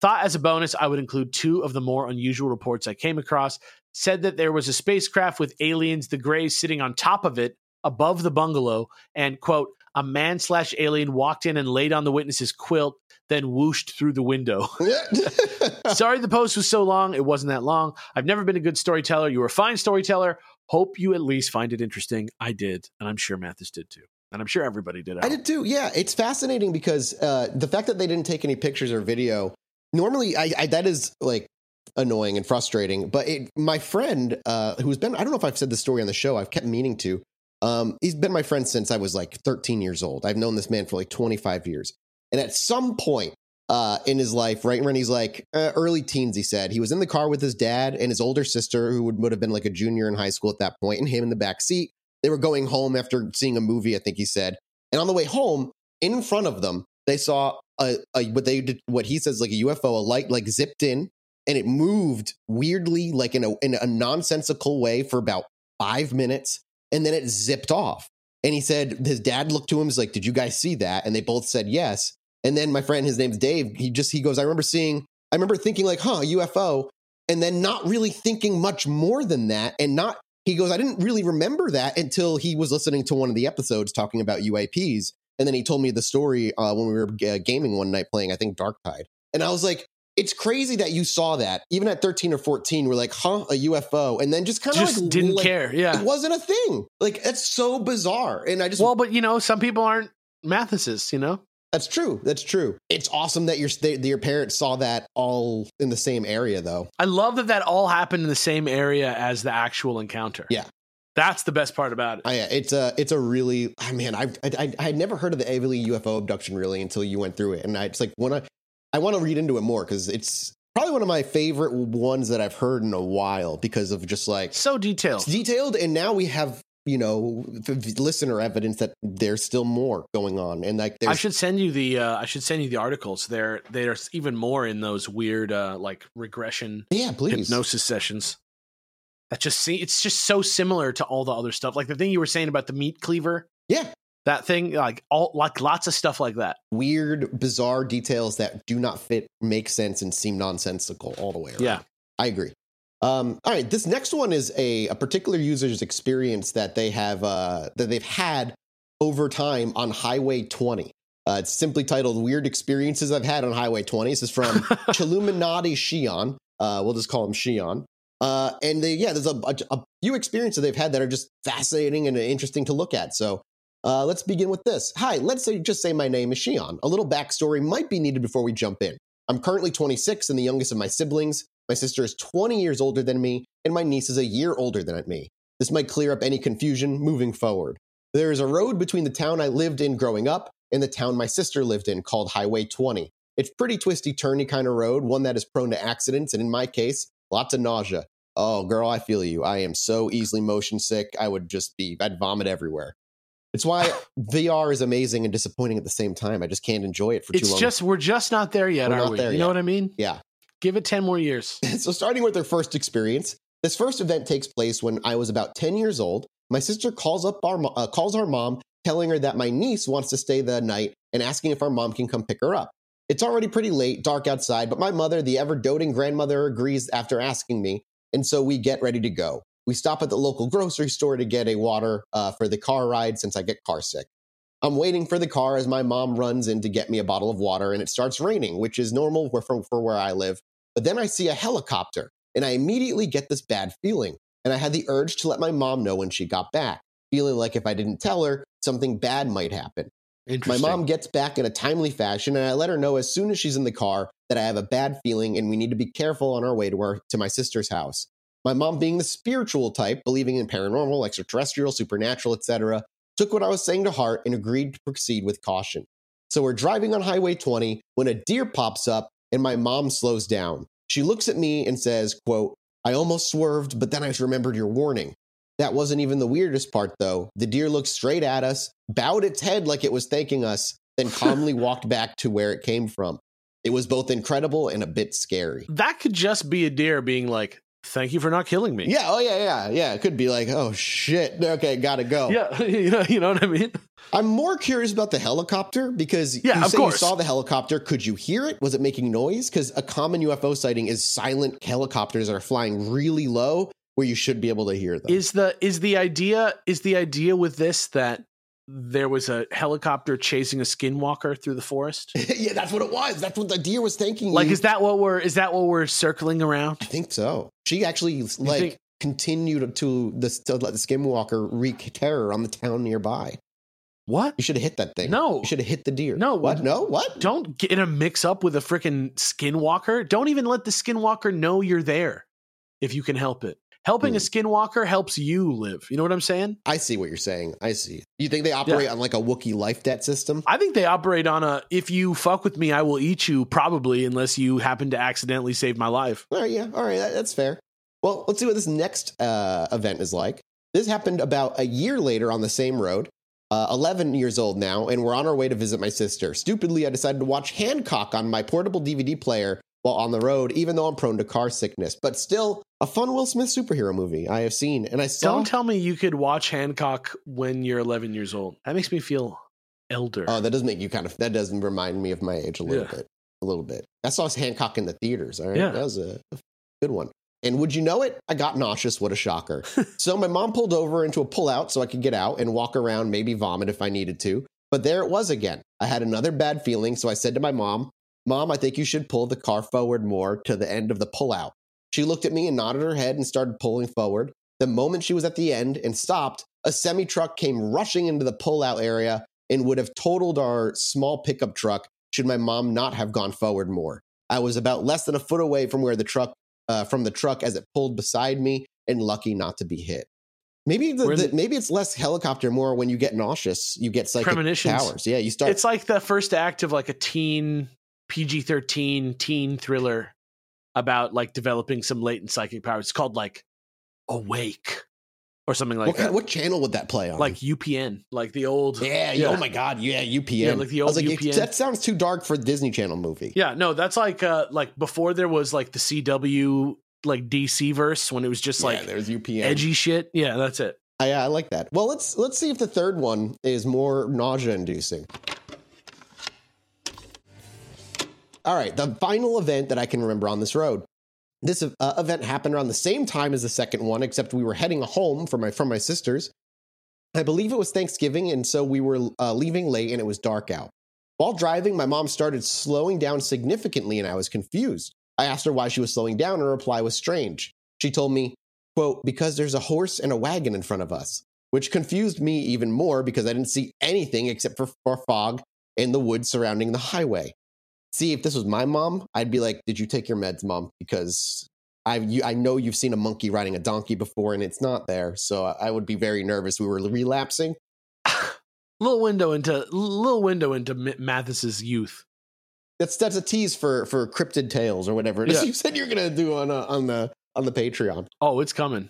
Thought as a bonus, I would include two of the more unusual reports I came across. Said that there was a spacecraft with aliens, the Greys, sitting on top of it above the bungalow, and quote, a man slash alien walked in and laid on the witness's quilt, then whooshed through the window. Sorry the post was so long. It wasn't that long. I've never been a good storyteller. You were a fine storyteller. Hope you at least find it interesting. I did, and I'm sure Mathas did too, and I'm sure everybody did. I did too. Yeah, it's fascinating because uh, the fact that they didn't take any pictures or video. Normally, I, I that is like annoying and frustrating. But it, my friend, uh, who's been, I don't know if I've said this story on the show, I've kept meaning to. Um, he's been my friend since I was like 13 years old. I've known this man for like 25 years. And at some point uh, in his life, right when he's like uh, early teens, he said he was in the car with his dad and his older sister, who would, would have been like a junior in high school at that point, and him in the back seat. They were going home after seeing a movie, I think he said. And on the way home, in front of them, they saw a, a what they did, what he says like a UFO, a light like zipped in and it moved weirdly, like in a in a nonsensical way for about five minutes, and then it zipped off. And he said his dad looked to him, he's like, "Did you guys see that?" And they both said yes. And then my friend, his name's Dave, he just he goes, "I remember seeing, I remember thinking like, huh, UFO," and then not really thinking much more than that, and not. He goes, I didn't really remember that until he was listening to one of the episodes talking about UAPs. And then he told me the story uh, when we were uh, gaming one night playing, I think, Darktide. And I was like, it's crazy that you saw that even at 13 or 14 we're like huh a ufo and then just kind of Just like, didn't like, care. Yeah. it wasn't a thing like it's so bizarre and i just Well, but you know, some people aren't Mathases, you know? that's true that's true it's awesome that your that your parents saw that all in the same area though I love that that all happened in the same area as the actual encounter. Yeah. That's the best part about it. Oh, I, it's a it's a really ah, I mean I I I had never heard of the Aveley UFO abduction really until you went through it and I it's like when I I want to read into it more because it's probably one of my favorite ones that I've heard in a while because of just like so detailed. it's detailed and now we have you know listener evidence that there's still more going on and like I should send you the uh, I should send you the articles. There there's even more in those weird uh, like regression yeah please hypnosis sessions. That just see it's just so similar to all the other stuff. Like the thing you were saying about the meat cleaver, yeah that thing, like all like lots of stuff like that. weird bizarre details that do not fit make sense and seem nonsensical all the way around. Yeah. I agree. Um, all right, this next one is a, a particular user's experience that they have uh, that they've had over time on Highway 20. Uh, it's simply titled "Weird Experiences I've Had on Highway 20." This is from Chilluminati Shion. Uh, we'll just call him Shion. Uh, and they, yeah, there's a, a, a few experiences they've had that are just fascinating and interesting to look at. So uh, let's begin with this. Hi, let's say just say my name is Shion. A little backstory might be needed before we jump in. I'm currently 26 and the youngest of my siblings. My sister is 20 years older than me, and my niece is a year older than me. This might clear up any confusion moving forward. There is a road between the town I lived in growing up and the town my sister lived in called Highway 20. It's pretty twisty, turny kind of road, one that is prone to accidents, and in my case, lots of nausea. Oh, girl, I feel you. I am so easily motion sick. I would just be, I'd vomit everywhere. It's why VR is amazing and disappointing at the same time. I just can't enjoy it for too It's long. just we're just not there yet, We're are we? you know what I mean? Yeah. Give it ten more years. so starting with their first experience, this first event takes place when I was about 10 years old. My sister calls up our uh, calls our mom, telling her that my niece wants to stay the night and asking if our mom can come pick her up. It's already pretty late, dark outside, but my mother, the ever doting grandmother, agrees after asking me, and so we get ready to go. We stop at the local grocery store to get a water uh, for the car ride since I get car sick. I'm waiting for the car as my mom runs in to get me a bottle of water, and it starts raining, which is normal for, for, where I live. But then I see a helicopter, and I immediately get this bad feeling. And I had the urge to let my mom know when she got back, feeling like if I didn't tell her, something bad might happen. My mom gets back in a timely fashion, and I let her know as soon as she's in the car that I have a bad feeling and we need to be careful on our way to our to my sister's house. My mom, being the spiritual type, believing in paranormal, extraterrestrial, supernatural, etc., took what I was saying to heart and agreed to proceed with caution. So we're driving on Highway 20 when a deer pops up and my mom slows down. She looks at me and says, quote, I almost swerved, but then I remembered your warning. That wasn't even the weirdest part, though. The deer looked straight at us, bowed its head like it was thanking us, then calmly walked back to where it came from. It was both incredible and a bit scary. that could just be a deer being like, "Thank you for not killing me." Yeah, oh yeah, yeah, yeah. It could be like, oh shit, okay, gotta go. yeah, you know, you know what I mean. I'm more curious about the helicopter because Yeah, you of say course. you saw the helicopter. Could you hear it? Was it making noise? Because a common UFO sighting is silent helicopters that are flying really low, where you should be able to hear them. Is the is the idea is the idea with this that there was a helicopter chasing a skinwalker through the forest? yeah, that's what it was. That's what the deer was thinking. Like, is that what we're is that what we're circling around? I think so. She actually like think- continue to, to, the, to let the skinwalker wreak terror on the town nearby. What? You should have hit that thing. No. You should have hit the deer. No. What? No? What? Don't get in a mix up with a freaking skinwalker. Don't even let the skinwalker know you're there if you can help it. Helping a Hmm. skinwalker helps you live. You know what I'm saying? I see what you're saying. I see. You think they operate on like a Wookiee life debt system? I think they operate on a if you fuck with me, I will eat you, probably, unless you happen to accidentally save my life. All right, yeah, all right, that- that's fair. Well, let's see what this next uh, event is like. This happened about a year later on the same road. Uh, 11 years old now, and we're on our way to visit my sister. Stupidly, I decided to watch Hancock on my portable DVD player while on the road, even though I'm prone to car sickness. But still, a fun Will Smith superhero movie I have seen, and I saw. Don't tell me you could watch Hancock when you're 11 years old. That makes me feel elder. Oh, that does make you kind of. That doesn't remind me of my age a little Yeah. bit. A little bit. I saw Hancock in the theaters. All right, Yeah. that was a, a good one. And would you know it? I got nauseous. What a shocker! so my mom pulled over into a pullout so I could get out and walk around, maybe vomit if I needed to. But there it was again. I had another bad feeling, so I said to my mom, "Mom, I think you should pull the car forward more to the end of the pullout." She looked at me and nodded her head and started pulling forward. The moment she was at the end and stopped, a semi truck came rushing into the pullout area and would have totaled our small pickup truck should my mom not have gone forward more. I was about less than a foot away from where the truck uh, from the truck as it pulled beside me, and lucky not to be hit. Maybe the, the- maybe it's less helicopter, more when you get nauseous, you get psychic powers. Yeah, you start. It's like the first act of like a teen PG 13 teen thriller about like developing some latent psychic powers. It's called like Awake or something like what, that. what channel would that play on? like UPN, like the old. yeah, yeah. oh my god, yeah, UPN. Yeah, like the old like, UPN. That sounds too dark for a Disney Channel movie. Yeah, no, that's like uh like before there was like the CW like DC verse when it was just like Yeah, there's UPN. edgy shit. Yeah, that's it. I, I like that. Well, let's let's see if the third one is more nausea inducing. All right, the final event that I can remember on this road. This uh, event happened around the same time as the second one, except we were heading home from my from my sister's. I believe it was Thanksgiving, and so we were uh, leaving late, and it was dark out. While driving, my mom started slowing down significantly, and I was confused. I asked her why she was slowing down, and her reply was strange. She told me, quote, because there's a horse and a wagon in front of us, which confused me even more because I didn't see anything except for, for fog and the woods surrounding the highway. See, if this was my mom, I'd be like, did you take your meds, mom? Because I, you, I know you've seen a monkey riding a donkey before and it's not there. So I would be very nervous. We were relapsing. little window into little window into M- Mathas's youth. That's that's a tease for for cryptid tales or whatever it is Yeah. you said you're gonna do on uh, on the on the Patreon. Oh, it's coming.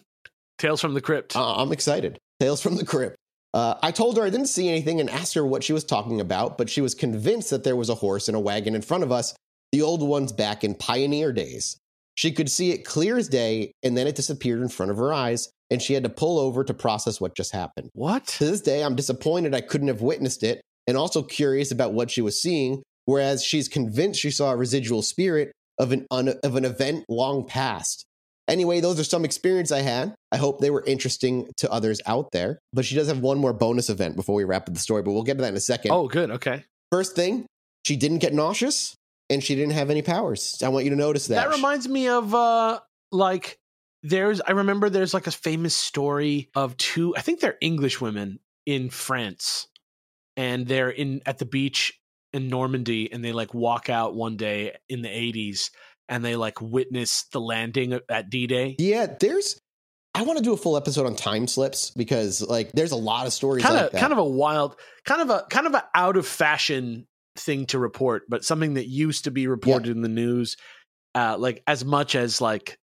Tales from the Crypt. Uh, I'm excited. Tales from the Crypt. Uh, I told her I didn't see anything and asked her what she was talking about, but she was convinced that there was a horse and a wagon in front of us, the old ones back in pioneer days. She could see it clear as day, and then it disappeared in front of her eyes, and she had to pull over to process what just happened. what? To this day, I'm disappointed I couldn't have witnessed it, and also curious about what she was seeing, whereas she's convinced she saw a residual spirit of an, un- of an event long past. Anyway, those are some experience I had. I hope they were interesting to others out there. But she does have one more bonus event before we wrap up the story, but we'll get to that in a second. Oh, good. Okay. First thing, she didn't get nauseous and she didn't have any powers. I want you to notice that. That reminds me of uh like there's I remember there's like a famous story of two I think they're English women in France and they're in at the beach in Normandy and they like walk out one day in the 80s and they like witness the landing at D-Day. yeah, there's. I want to do a full episode on time slips because, like, there's a lot of stories Kind of that. kind of a wild kind of a kind of a out of fashion thing to report but something that used to be reported in the news uh like as much as like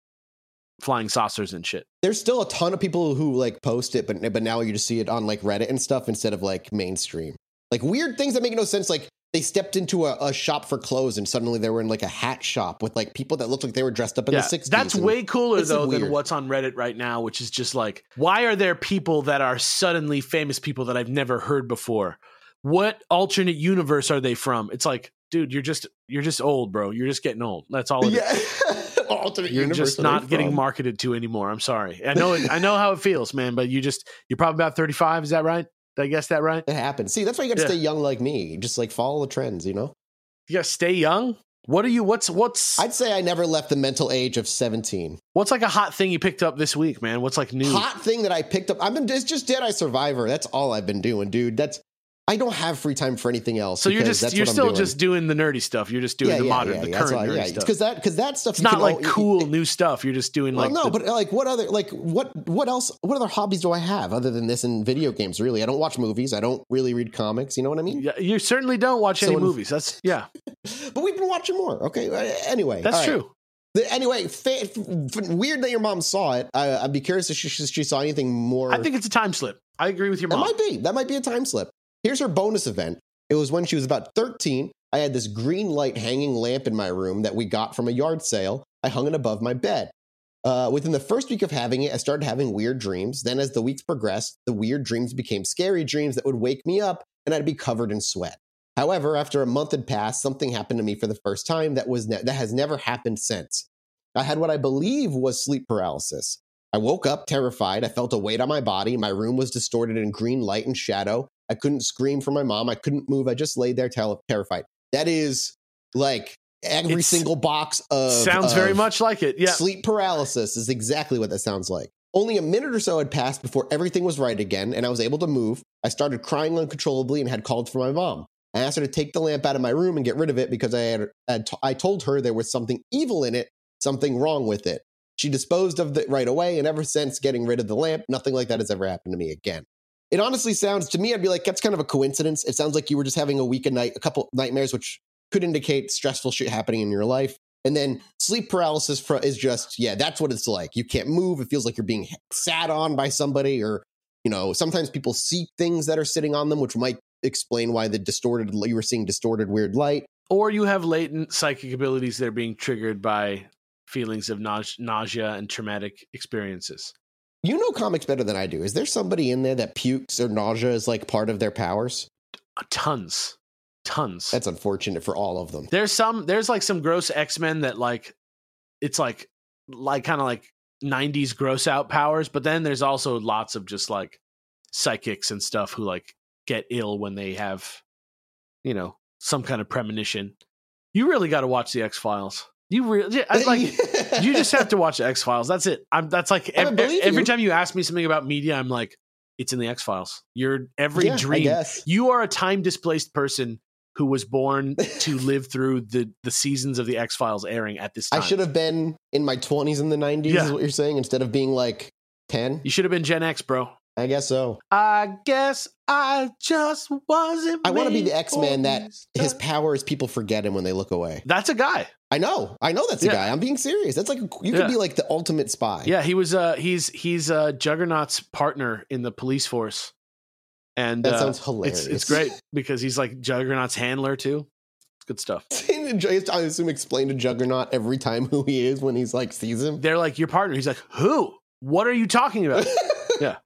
flying saucers and shit. there's still a ton of people who like post it, but but now you just see it on like Reddit and stuff instead of like mainstream. Like weird things that make no sense. Like they stepped into a, a shop for clothes and suddenly they were in like a hat shop with like people that looked like they were dressed up in the 60s. That's way cooler though than what's on Reddit right now, which is just like, why are there people that are suddenly famous people that I've never heard before? What alternate universe are they from? It's like, dude, you're just you're just old, bro. You're just getting old. That's all. It is. yeah. Alternate You're universe just not getting from? marketed to anymore. I'm sorry. I know it, I know how it feels, man. But you just you're probably about 35. Is that right? Did I guess that right? It happens. See, that's why you got to Yeah. stay young like me. Just like follow the trends, you know. You gotta stay young. What are you? What's what's I'd say I never left the mental age of 17. what's like a hot thing you picked up this week, man? What's like new? Hot thing that I picked up. I've been it's just Dead Eye Survivor. That's all I've been doing, dude. That's I don't have free time for anything else. so you're just that's you're still doing. just doing the nerdy stuff. You're just doing yeah, the yeah, modern, yeah, the yeah, current nerdy yeah, stuff. because that because that stuff It's not like all- cool new stuff. You're just doing Well, like no, the- but like, what other like what what else? What other hobbies do I have other than this and video games? Really, I don't watch movies. I don't really read comics. You know what I mean? yeah, you certainly don't watch So any movies. That's yeah, But we've been watching more. Okay. uh, Anyway, that's right. true. Anyway, fa- f- weird that your mom saw it. I, I'd be curious if she, she saw anything more. I think it's a time slip. I agree with your mom. that might be. That might be a time slip. Here's her bonus event. It was when she was about 13. I had this green light hanging lamp in my room that we got from a yard sale. I hung it above my bed. Uh, within the first week of having it, I started having weird dreams. Then, as the weeks progressed, the weird dreams became scary dreams that would wake me up and I'd be covered in sweat. However, after a month had passed, something happened to me for the first time that was ne- that has never happened since. I had what I believe was sleep paralysis. I woke up terrified. I felt a weight on my body. My room was distorted in green light and shadow. I couldn't scream for my mom. I couldn't move. I just laid there ter- terrified. That is like every It's- single box of Sounds very much like it. Yeah. Sleep paralysis is exactly what that sounds like. Only a minute or so had passed before everything was right again, and I was able to move. I started crying uncontrollably and had called for my mom. I asked her to take the lamp out of my room and get rid of it because I had, had t- I told her there was something evil in it, something wrong with it. She disposed of it right away, and ever since getting rid of the lamp, nothing like that has ever happened to me again. It honestly sounds to me, I'd be like, that's kind of a coincidence. It sounds like you were just having a week a night, a couple nightmares, which could indicate stressful shit happening in your life. And then sleep paralysis is just, yeah, that's what it's like. You can't move. It feels like you're being sat on by somebody, or, you know, sometimes people see things that are sitting on them, which might explain why the distorted, you were seeing distorted weird light. or you have latent psychic abilities that are being triggered by feelings of nau- nausea and traumatic experiences. You know comics better than I do. Is there somebody in there that pukes or nausea is like part of their powers? Uh, Tons, tons. That's unfortunate for all of them. there's some. There's like some gross X Men that like, it's like, like kind of like '90s gross out powers. But then there's also lots of just like psychics and stuff who like get ill when they have, you know, some kind of premonition. You really got to watch the X Files. You really I- like. you just have to watch X Files. That's it. I'm. That's like ev- every you. time you ask me something about media, I'm like, it's in the X Files. You're every Yeah, dream. You are a time displaced person who was born to live through the the seasons of the X Files airing at this time. I should have been in my 20s in the 90s, Yeah. is what you're saying, instead of being like 10. You should have been Gen X, bro. I guess so. I guess I just wasn't. I wanna be the X-Man that this His stuff. power is people forget him when they look away. That's a guy. I know. I know that's a Yeah. guy. I'm being serious. That's like, you Yeah. could be like the ultimate spy. Yeah, he was. Uh, he's he's uh, Juggernaut's partner in the police force, and That uh, sounds hilarious. It's it's great because he's like Juggernaut's handler too. It's good stuff. I assume explain to Juggernaut every time who he is when he's like sees him. They're like your partner. He's like, who? What are you talking about? Yeah.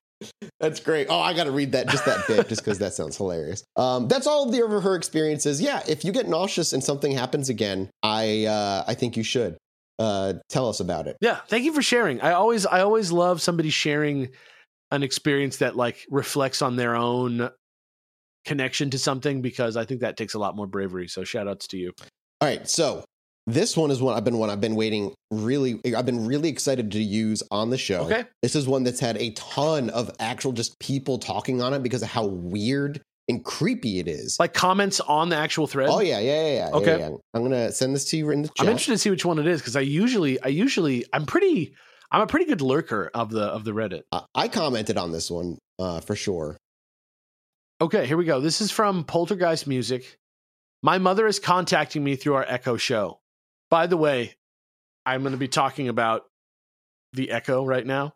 That's great. Oh, I got to read that just that bit just because that sounds hilarious. Um, that's all of the over her experiences. Yeah, if you get nauseous and something happens again, I uh, I think you should uh, tell us about it. Yeah, thank you for sharing. I always I always love somebody sharing an experience that like reflects on their own connection to something because I think that takes a lot more bravery. So shout outs to you. All right, so this one is one I've been one I've been waiting really. I've been really excited to use on the show. Okay. This is one that's had a ton of actual just people talking on it because of how weird and creepy it is. Like comments on the actual thread. oh yeah, yeah, yeah, yeah. Okay. yeah, yeah. I'm gonna send this to you in the chat. I'm interested to see which one it is because I usually I usually I'm pretty I'm a pretty good lurker of the of the Reddit. I- I commented on this one uh, for sure. Okay, here we go. This is from Poltergeist Music. My mother is contacting me through our Echo show. By the way, I'm going to be talking about the Echo right now.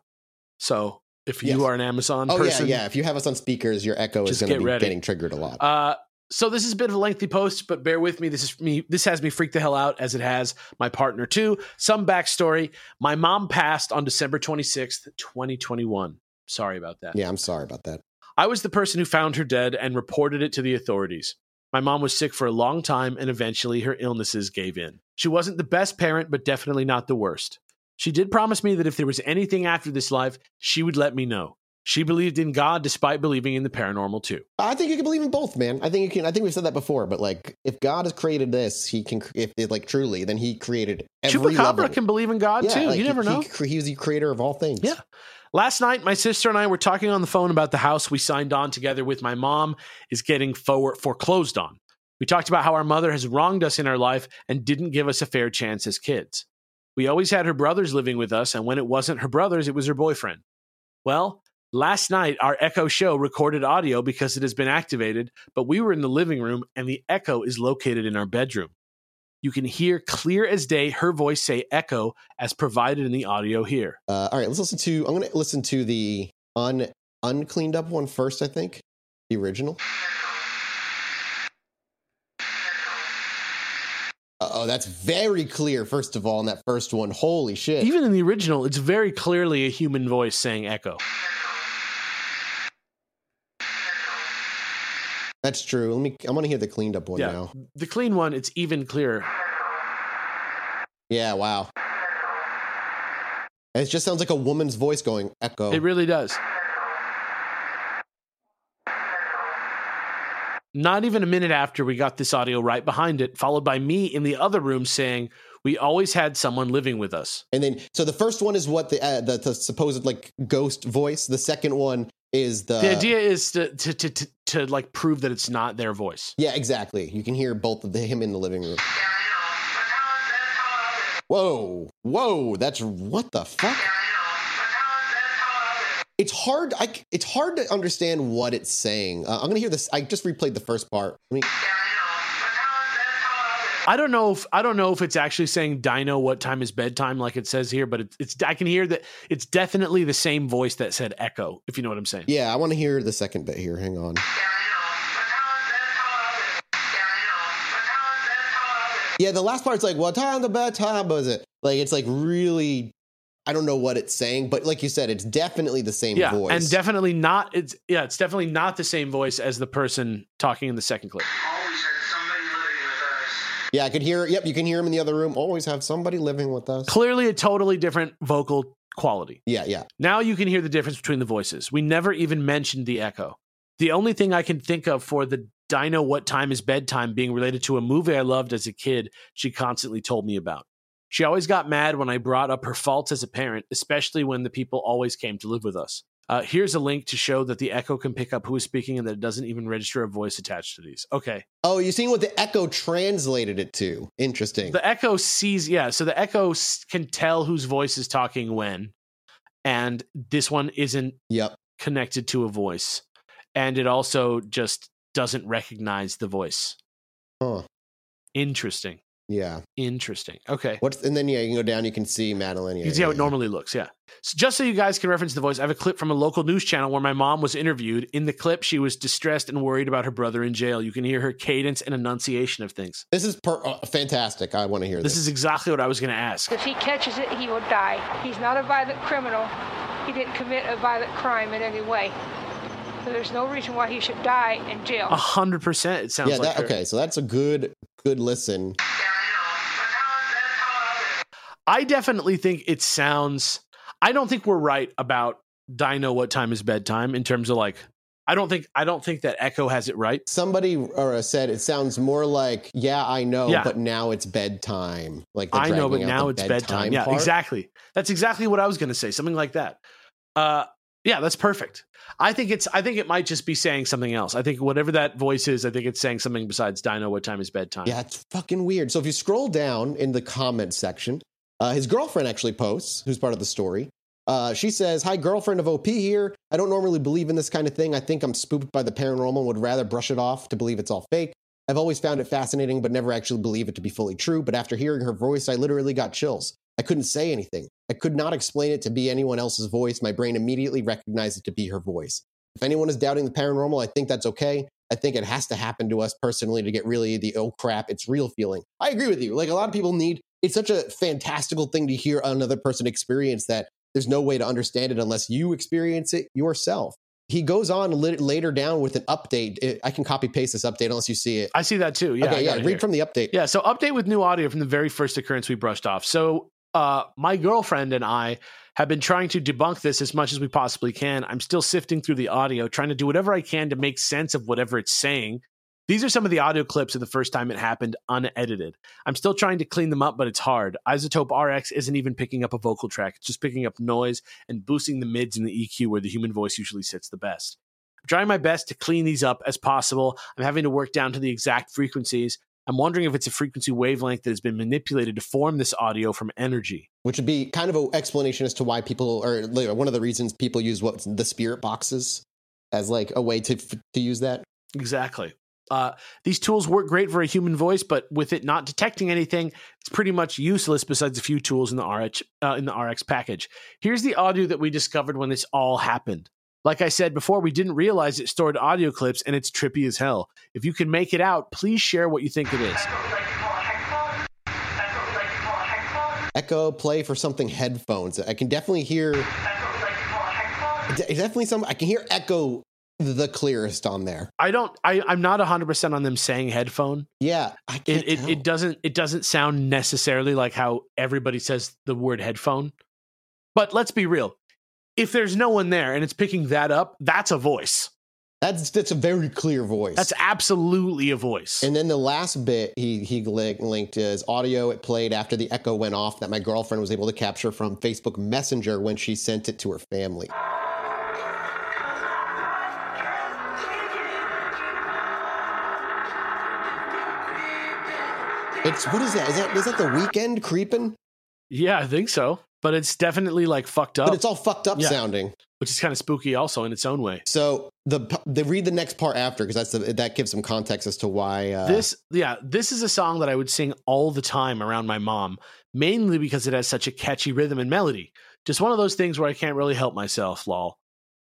So if you Yes. are an Amazon Oh person, yeah, yeah. If you have us on speakers, your echo is going to get be ready. getting triggered a lot. Uh, so this is a bit of a lengthy post, but bear with me. This is me. This has me freaked the hell out, as it has my partner too. Some backstory: My mom passed on December 26th, 2021. Sorry about that. yeah, I'm sorry about that. I was the person who found her dead and reported it to the authorities. My mom was sick for a long time and eventually her illnesses gave in. She wasn't the best parent, but definitely not the worst. She did promise me that if there was anything after this life, she would let me know. She believed in God despite believing in the paranormal too. I think you can believe in both, man. I think you can. I think we've said that before, but like, if God has created this, he can. If it, like truly, then he created every Chupacabra level. can believe in God too. like, you never he- know. He, he was the creator of all things. Yeah. Last night, my sister and I were talking on the phone about the house we signed on together with my mom is getting for- foreclosed on. We talked about how our mother has wronged us in our life and didn't give us a fair chance as kids. We always had her brothers living with us, and when it wasn't her brothers, it was her boyfriend. Well, last night, our Echo show recorded audio because it has been activated, but we were in the living room and the Echo is located in our bedroom. You can hear clear as day her voice say Echo as provided in the audio here. Uh, all right, let's listen to. I'm going to listen to the un uncleaned up one first. I think the original. Oh, that's very clear. First of all, in that first one, holy shit! Even in the original, it's very clearly a human voice saying echo. That's true. Let me. I'm going to hear the cleaned up one Yeah. now. The clean one, it's even clearer. Yeah. Wow. And it just sounds like a woman's voice going echo. It really does. Not even a minute after we got this audio right behind it, followed by me in the other room saying, We always had someone living with us. And then, so the first one is what the uh, the, the supposed like ghost voice. The second one is the. The idea is to, to, to, to, to like prove that it's not their voice. Yeah, exactly. You can hear both of the, him in the living room. Whoa, whoa! That's what the fuck. It's hard. I, it's hard to understand what it's saying. Uh, I'm gonna hear this. I just replayed the first part. Let me, I don't know if I don't know if it's actually saying Dino what time is bedtime like it says here, but it's, it's I can hear that it's definitely the same voice that said echo, if you know what I'm saying. yeah, I want to hear the second bit here. Hang on. Yeah, the last part's like, "What time the bad time was it?" Like it's like really. I don't know what it's saying, but like you said, it's definitely the same yeah, voice. and definitely not. It's yeah, it's definitely not the same voice as the person talking in the second clip. Always had somebody living with us. Yeah, I could hear. Yep, you can hear him in the other room. Always have somebody living with us. Clearly, a totally different vocal quality. Yeah, yeah. Now you can hear the difference between the voices. We never even mentioned the echo. The only thing I can think of for the Dino What Time is Bedtime being related to a movie I loved as a kid, she constantly told me about. She always got mad when I brought up her faults as a parent, especially when the people always came to live with us. Uh, here's a link to show that the echo can pick up who is speaking and that it doesn't even register a voice attached to these. Okay. Oh, you're seeing what the echo translated it to. Interesting. The echo sees, yeah. So the echo s- can tell whose voice is talking when, and this one isn't yep. connected to a voice, and it also just doesn't recognize the voice. Huh. Interesting. Yeah. Interesting. Okay. What's and then yeah, you can go down. You can see Madeline. Yeah, You can see how yeah, it normally looks, yeah. So just so you guys can reference the voice, I have a clip from a local news channel where my mom was interviewed. In the clip, she was distressed and worried about her brother in jail. You can hear her cadence and enunciation of things. This is per- uh, fantastic. I want to hear this. This is exactly what I was going to ask. If he catches it, he will die. He's not a violent criminal. He didn't commit a violent crime in any way. So there's no reason why he should die in jail. A hundred percent. It sounds yeah. like That, okay. So that's a good good listen. I definitely think it sounds. I don't think we're right about Dino. What time is bedtime? In terms of like, I don't think I don't think that Echo has it right. Somebody or said it sounds more like yeah, I know, Yeah. but now it's bedtime. Like I know, but now it's bedtime. Yeah, part. exactly. That's exactly what I was going to say. Something like that. Uh, yeah, that's perfect. I think it's. I think it might just be saying something else. I think whatever that voice is, I think it's saying something besides Dino. What time is bedtime? Yeah, it's fucking weird. So if you scroll down in the comment section, uh, his girlfriend actually posts, who's part of the story. Uh, she says, Hi, girlfriend of OP here. I don't normally believe in this kind of thing. I think I'm spooked by the paranormal and would rather brush it off to believe it's all fake. I've always found it fascinating, but never actually believe it to be fully true. But after hearing her voice, I literally got chills. I couldn't say anything. I could not explain it to be anyone else's voice. My brain immediately recognized it to be her voice. If anyone is doubting the paranormal, I think that's okay. I think it has to happen to us personally to get really the oh crap, it's real feeling. I agree with you. Like a lot of people need, it's such a fantastical thing to hear another person experience that there's no way to understand it unless you experience it yourself. He goes on lit- later down with an update. I can copy paste this update unless you see it. I see that too. Yeah. Okay, yeah, read here. from the update. Yeah, so update with new audio from the very first occurrence we brushed off. So uh, my girlfriend and I have been trying to debunk this as much as we possibly can. I'm still sifting through the audio, trying to do whatever I can to make sense of whatever it's saying. These are some of the audio clips of the first time it happened, unedited. I'm still trying to clean them up, but it's hard. iZotope RX isn't even picking up a vocal track, it's just picking up noise and boosting the mids and the EQ where the human voice usually sits the best. I'm trying my best to clean these up as possible. I'm having to work down to the exact frequencies. I'm wondering if it's a frequency wavelength that has been manipulated to form this audio from energy. Which would be kind of an explanation as to why people, or one of the reasons people use what the spirit boxes as like a way to to use that. Exactly. Uh, these tools work great for a human voice, but with it not detecting anything, it's pretty much useless. Besides a few tools in the RX uh, in the RX package. Here's the audio that we discovered when this all happened. Like I said before, we didn't realize it stored audio clips, and it's trippy as hell. If you can make it out, please share what you think it is. Echo play for something headphones. I can definitely hear definitely some. I can hear echo the clearest on there. I don't. I, I'm not 100 percent on them saying headphone. Yeah, I can't It, it it doesn't it doesn't sound necessarily like how everybody says the word headphone. But let's be real. If there's no one there and it's picking that up, that's a voice. That's that's a very clear voice. That's absolutely a voice. and then the last bit he he linked is audio it played after the echo went off that my girlfriend was able to capture from Facebook Messenger when she sent it to her family. It's what is that? Is that is that the Weeknd creeping? yeah, I think so. But it's definitely like fucked up, But it's all fucked up Yeah. sounding. which is kind of spooky also in its own way. So the the read the next part after because that's the, that gives some context as to why uh, this yeah this is a song that i would sing all the time around my mom mainly because it has such a catchy rhythm and melody just one of those things where i can't really help myself lol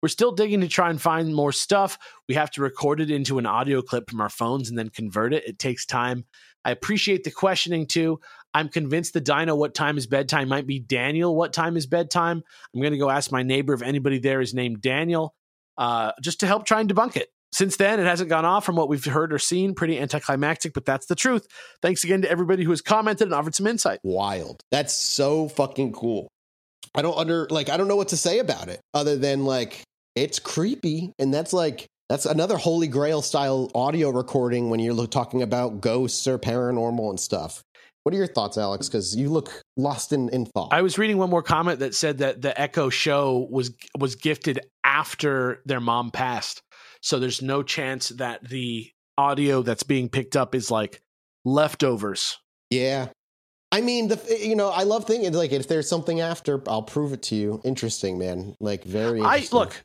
we're still digging to try and find more stuff we have to record it into an audio clip from our phones and then convert it it takes time i appreciate the questioning too i'm convinced the dino what time is bedtime might be daniel what time is bedtime i'm going to go ask my neighbor if anybody there is named daniel uh, just to help try and debunk it since then, it hasn't gone off from what we've heard or seen. Pretty anticlimactic, but that's the truth. Thanks again to everybody who has commented and offered some insight. wild. That's so fucking cool. I don't under like I don't know what to say about it other than like it's creepy and that's like that's another holy grail style audio recording when you're talking about ghosts or paranormal and stuff. What are your thoughts, Alex? Because you look lost in, in thought. I was reading one more comment that said that the Echo show was was gifted after their mom passed, so there's no chance that the audio that's being picked up is like leftovers. yeah. I mean, the you know, I love thinking like if there's something after, I'll prove it to you. Interesting, man. Like very. I look.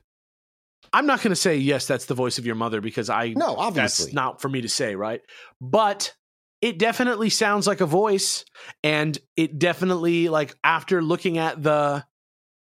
I'm not going to say yes, that's the voice of your mother because I No, obviously. that's not for me to say, right? But it definitely sounds like a voice, and it definitely like after looking at the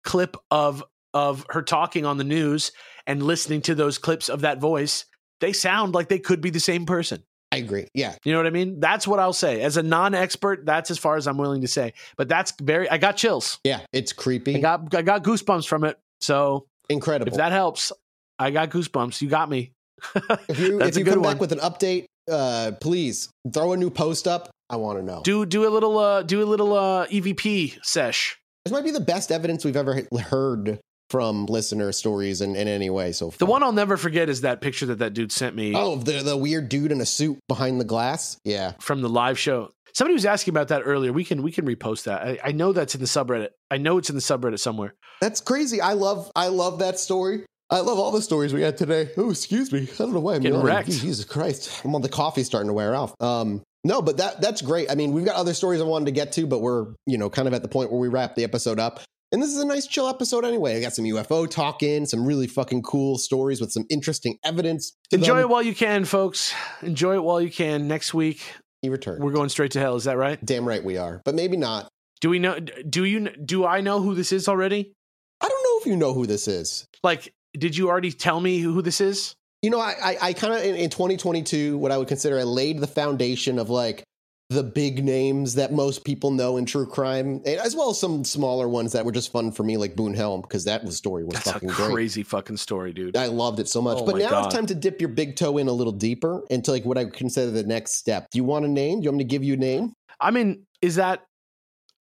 clip of of her talking on the news and listening to those clips of that voice, they sound like they could be the same person. I agree. Yeah. You know what I mean? That's what I'll say. As a non-expert, that's as far as I'm willing to say. But that's very I got chills. Yeah. It's creepy. I got I got goosebumps from it. So Incredible. if that helps, I got goosebumps. You got me. If you if a you good come one. back with an update, uh, please throw a new post up. I want to know. do do a little uh do a little uh EVP sesh. this might be the best evidence we've ever heard from listener stories in, in any way so far. The one I'll never forget is that picture that that dude sent me oh, the the weird dude in a suit behind the glass. Yeah, from the live show. Somebody was asking about that earlier. We can we can repost that. I, I know that's in the subreddit. I know it's in the subreddit somewhere. that's crazy. I love I love that story. I love all the stories we had today. Oh, excuse me. I don't know why I'm Getting yelling. wrecked. Jesus Christ, I'm on the coffee starting to wear off. Um, no, but that that's great. I mean, we've got other stories I wanted to get to, but we're you know kind of at the point where we wrap the episode up. And this is a nice chill episode anyway. I got some UFO talk in, some really fucking cool stories with some interesting evidence. Enjoy them. it while you can, folks. Enjoy it while you can. Next week He returned. we're going straight to hell. Is that right? Damn right we are, but maybe not. Do we know? Do you? Do I know who this is already? I don't know if you know who this is. Like, did you already tell me who this is? You know, I I, I kind of in, in 2022, what I would consider, I laid the foundation of like the big names that most people know in true crime, as well as some smaller ones that were just fun for me, like Boone Helm, because that was story was That's a fucking great. crazy fucking story, dude. I loved it so much. Oh but now God. it's time to dip your big toe in a little deeper into like what I consider the next step. Do you want a name? Do you want me to give you a name? I mean, is that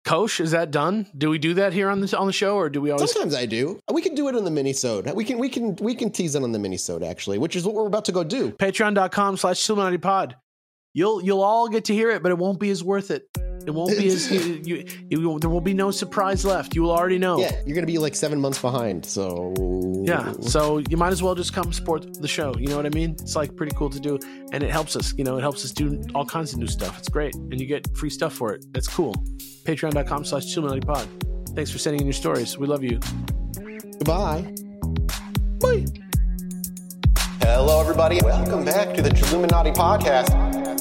Kosh, is that done? Do we do that here on the on the show, or do we always? Sometimes I do. We can do it on the minisode. We can we can we can tease it on the minisode actually, which is what we're about to go do. Patreon.com slash Chilluminati Pod. You'll you'll all get to hear it, but it won't be as worth it. It won't be as you, you, you, there will be no surprise left. You will already know. Yeah, you're gonna be like seven months behind. So Yeah, so you might as well just come support the show. You know what I mean? It's like pretty cool to do, and it helps us. You know, it helps us do all kinds of new stuff. It's great, and you get free stuff for it. It's cool. Patreon.com slash Pod. Thanks for sending in your stories. We love you. goodbye. Bye. Hello, everybody. Welcome back to the Chilluminati podcast.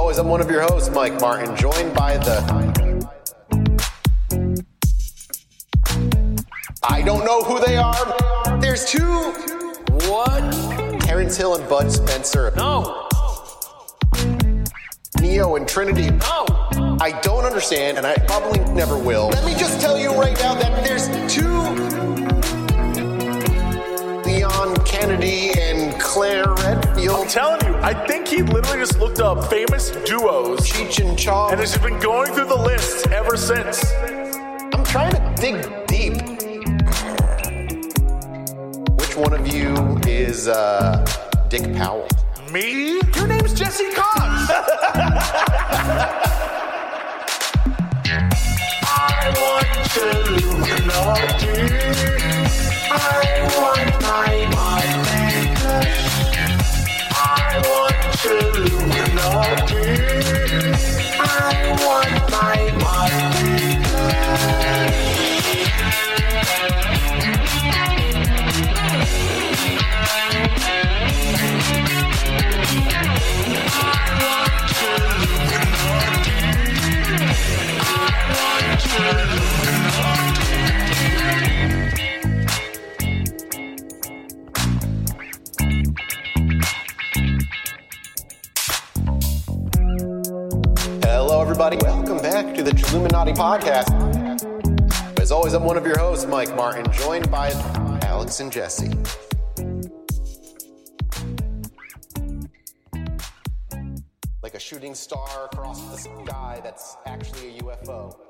Always, I'm one of your hosts, Mike Martin, joined by the. I don't know who they are. There's two. What? Terence Hill and Bud Spencer. No. Neo and Trinity. No. I don't understand, and I probably never will. Let me just tell you right now that there's two Leon Kennedy and Claire Redfield. Telling you, I think he literally just looked up famous duos Cheech and Chong. and has just been going through the list ever since. I'm trying to dig deep. Which one of you is uh, Dick Powell? Me? Your name's Jesse Cox. I want to Illuminati. I want my mind Chilluminati podcast. As always, I'm one of your hosts, Mike Martin, joined by Alex and Jesse. Like a shooting star across the sky that's actually a UFO.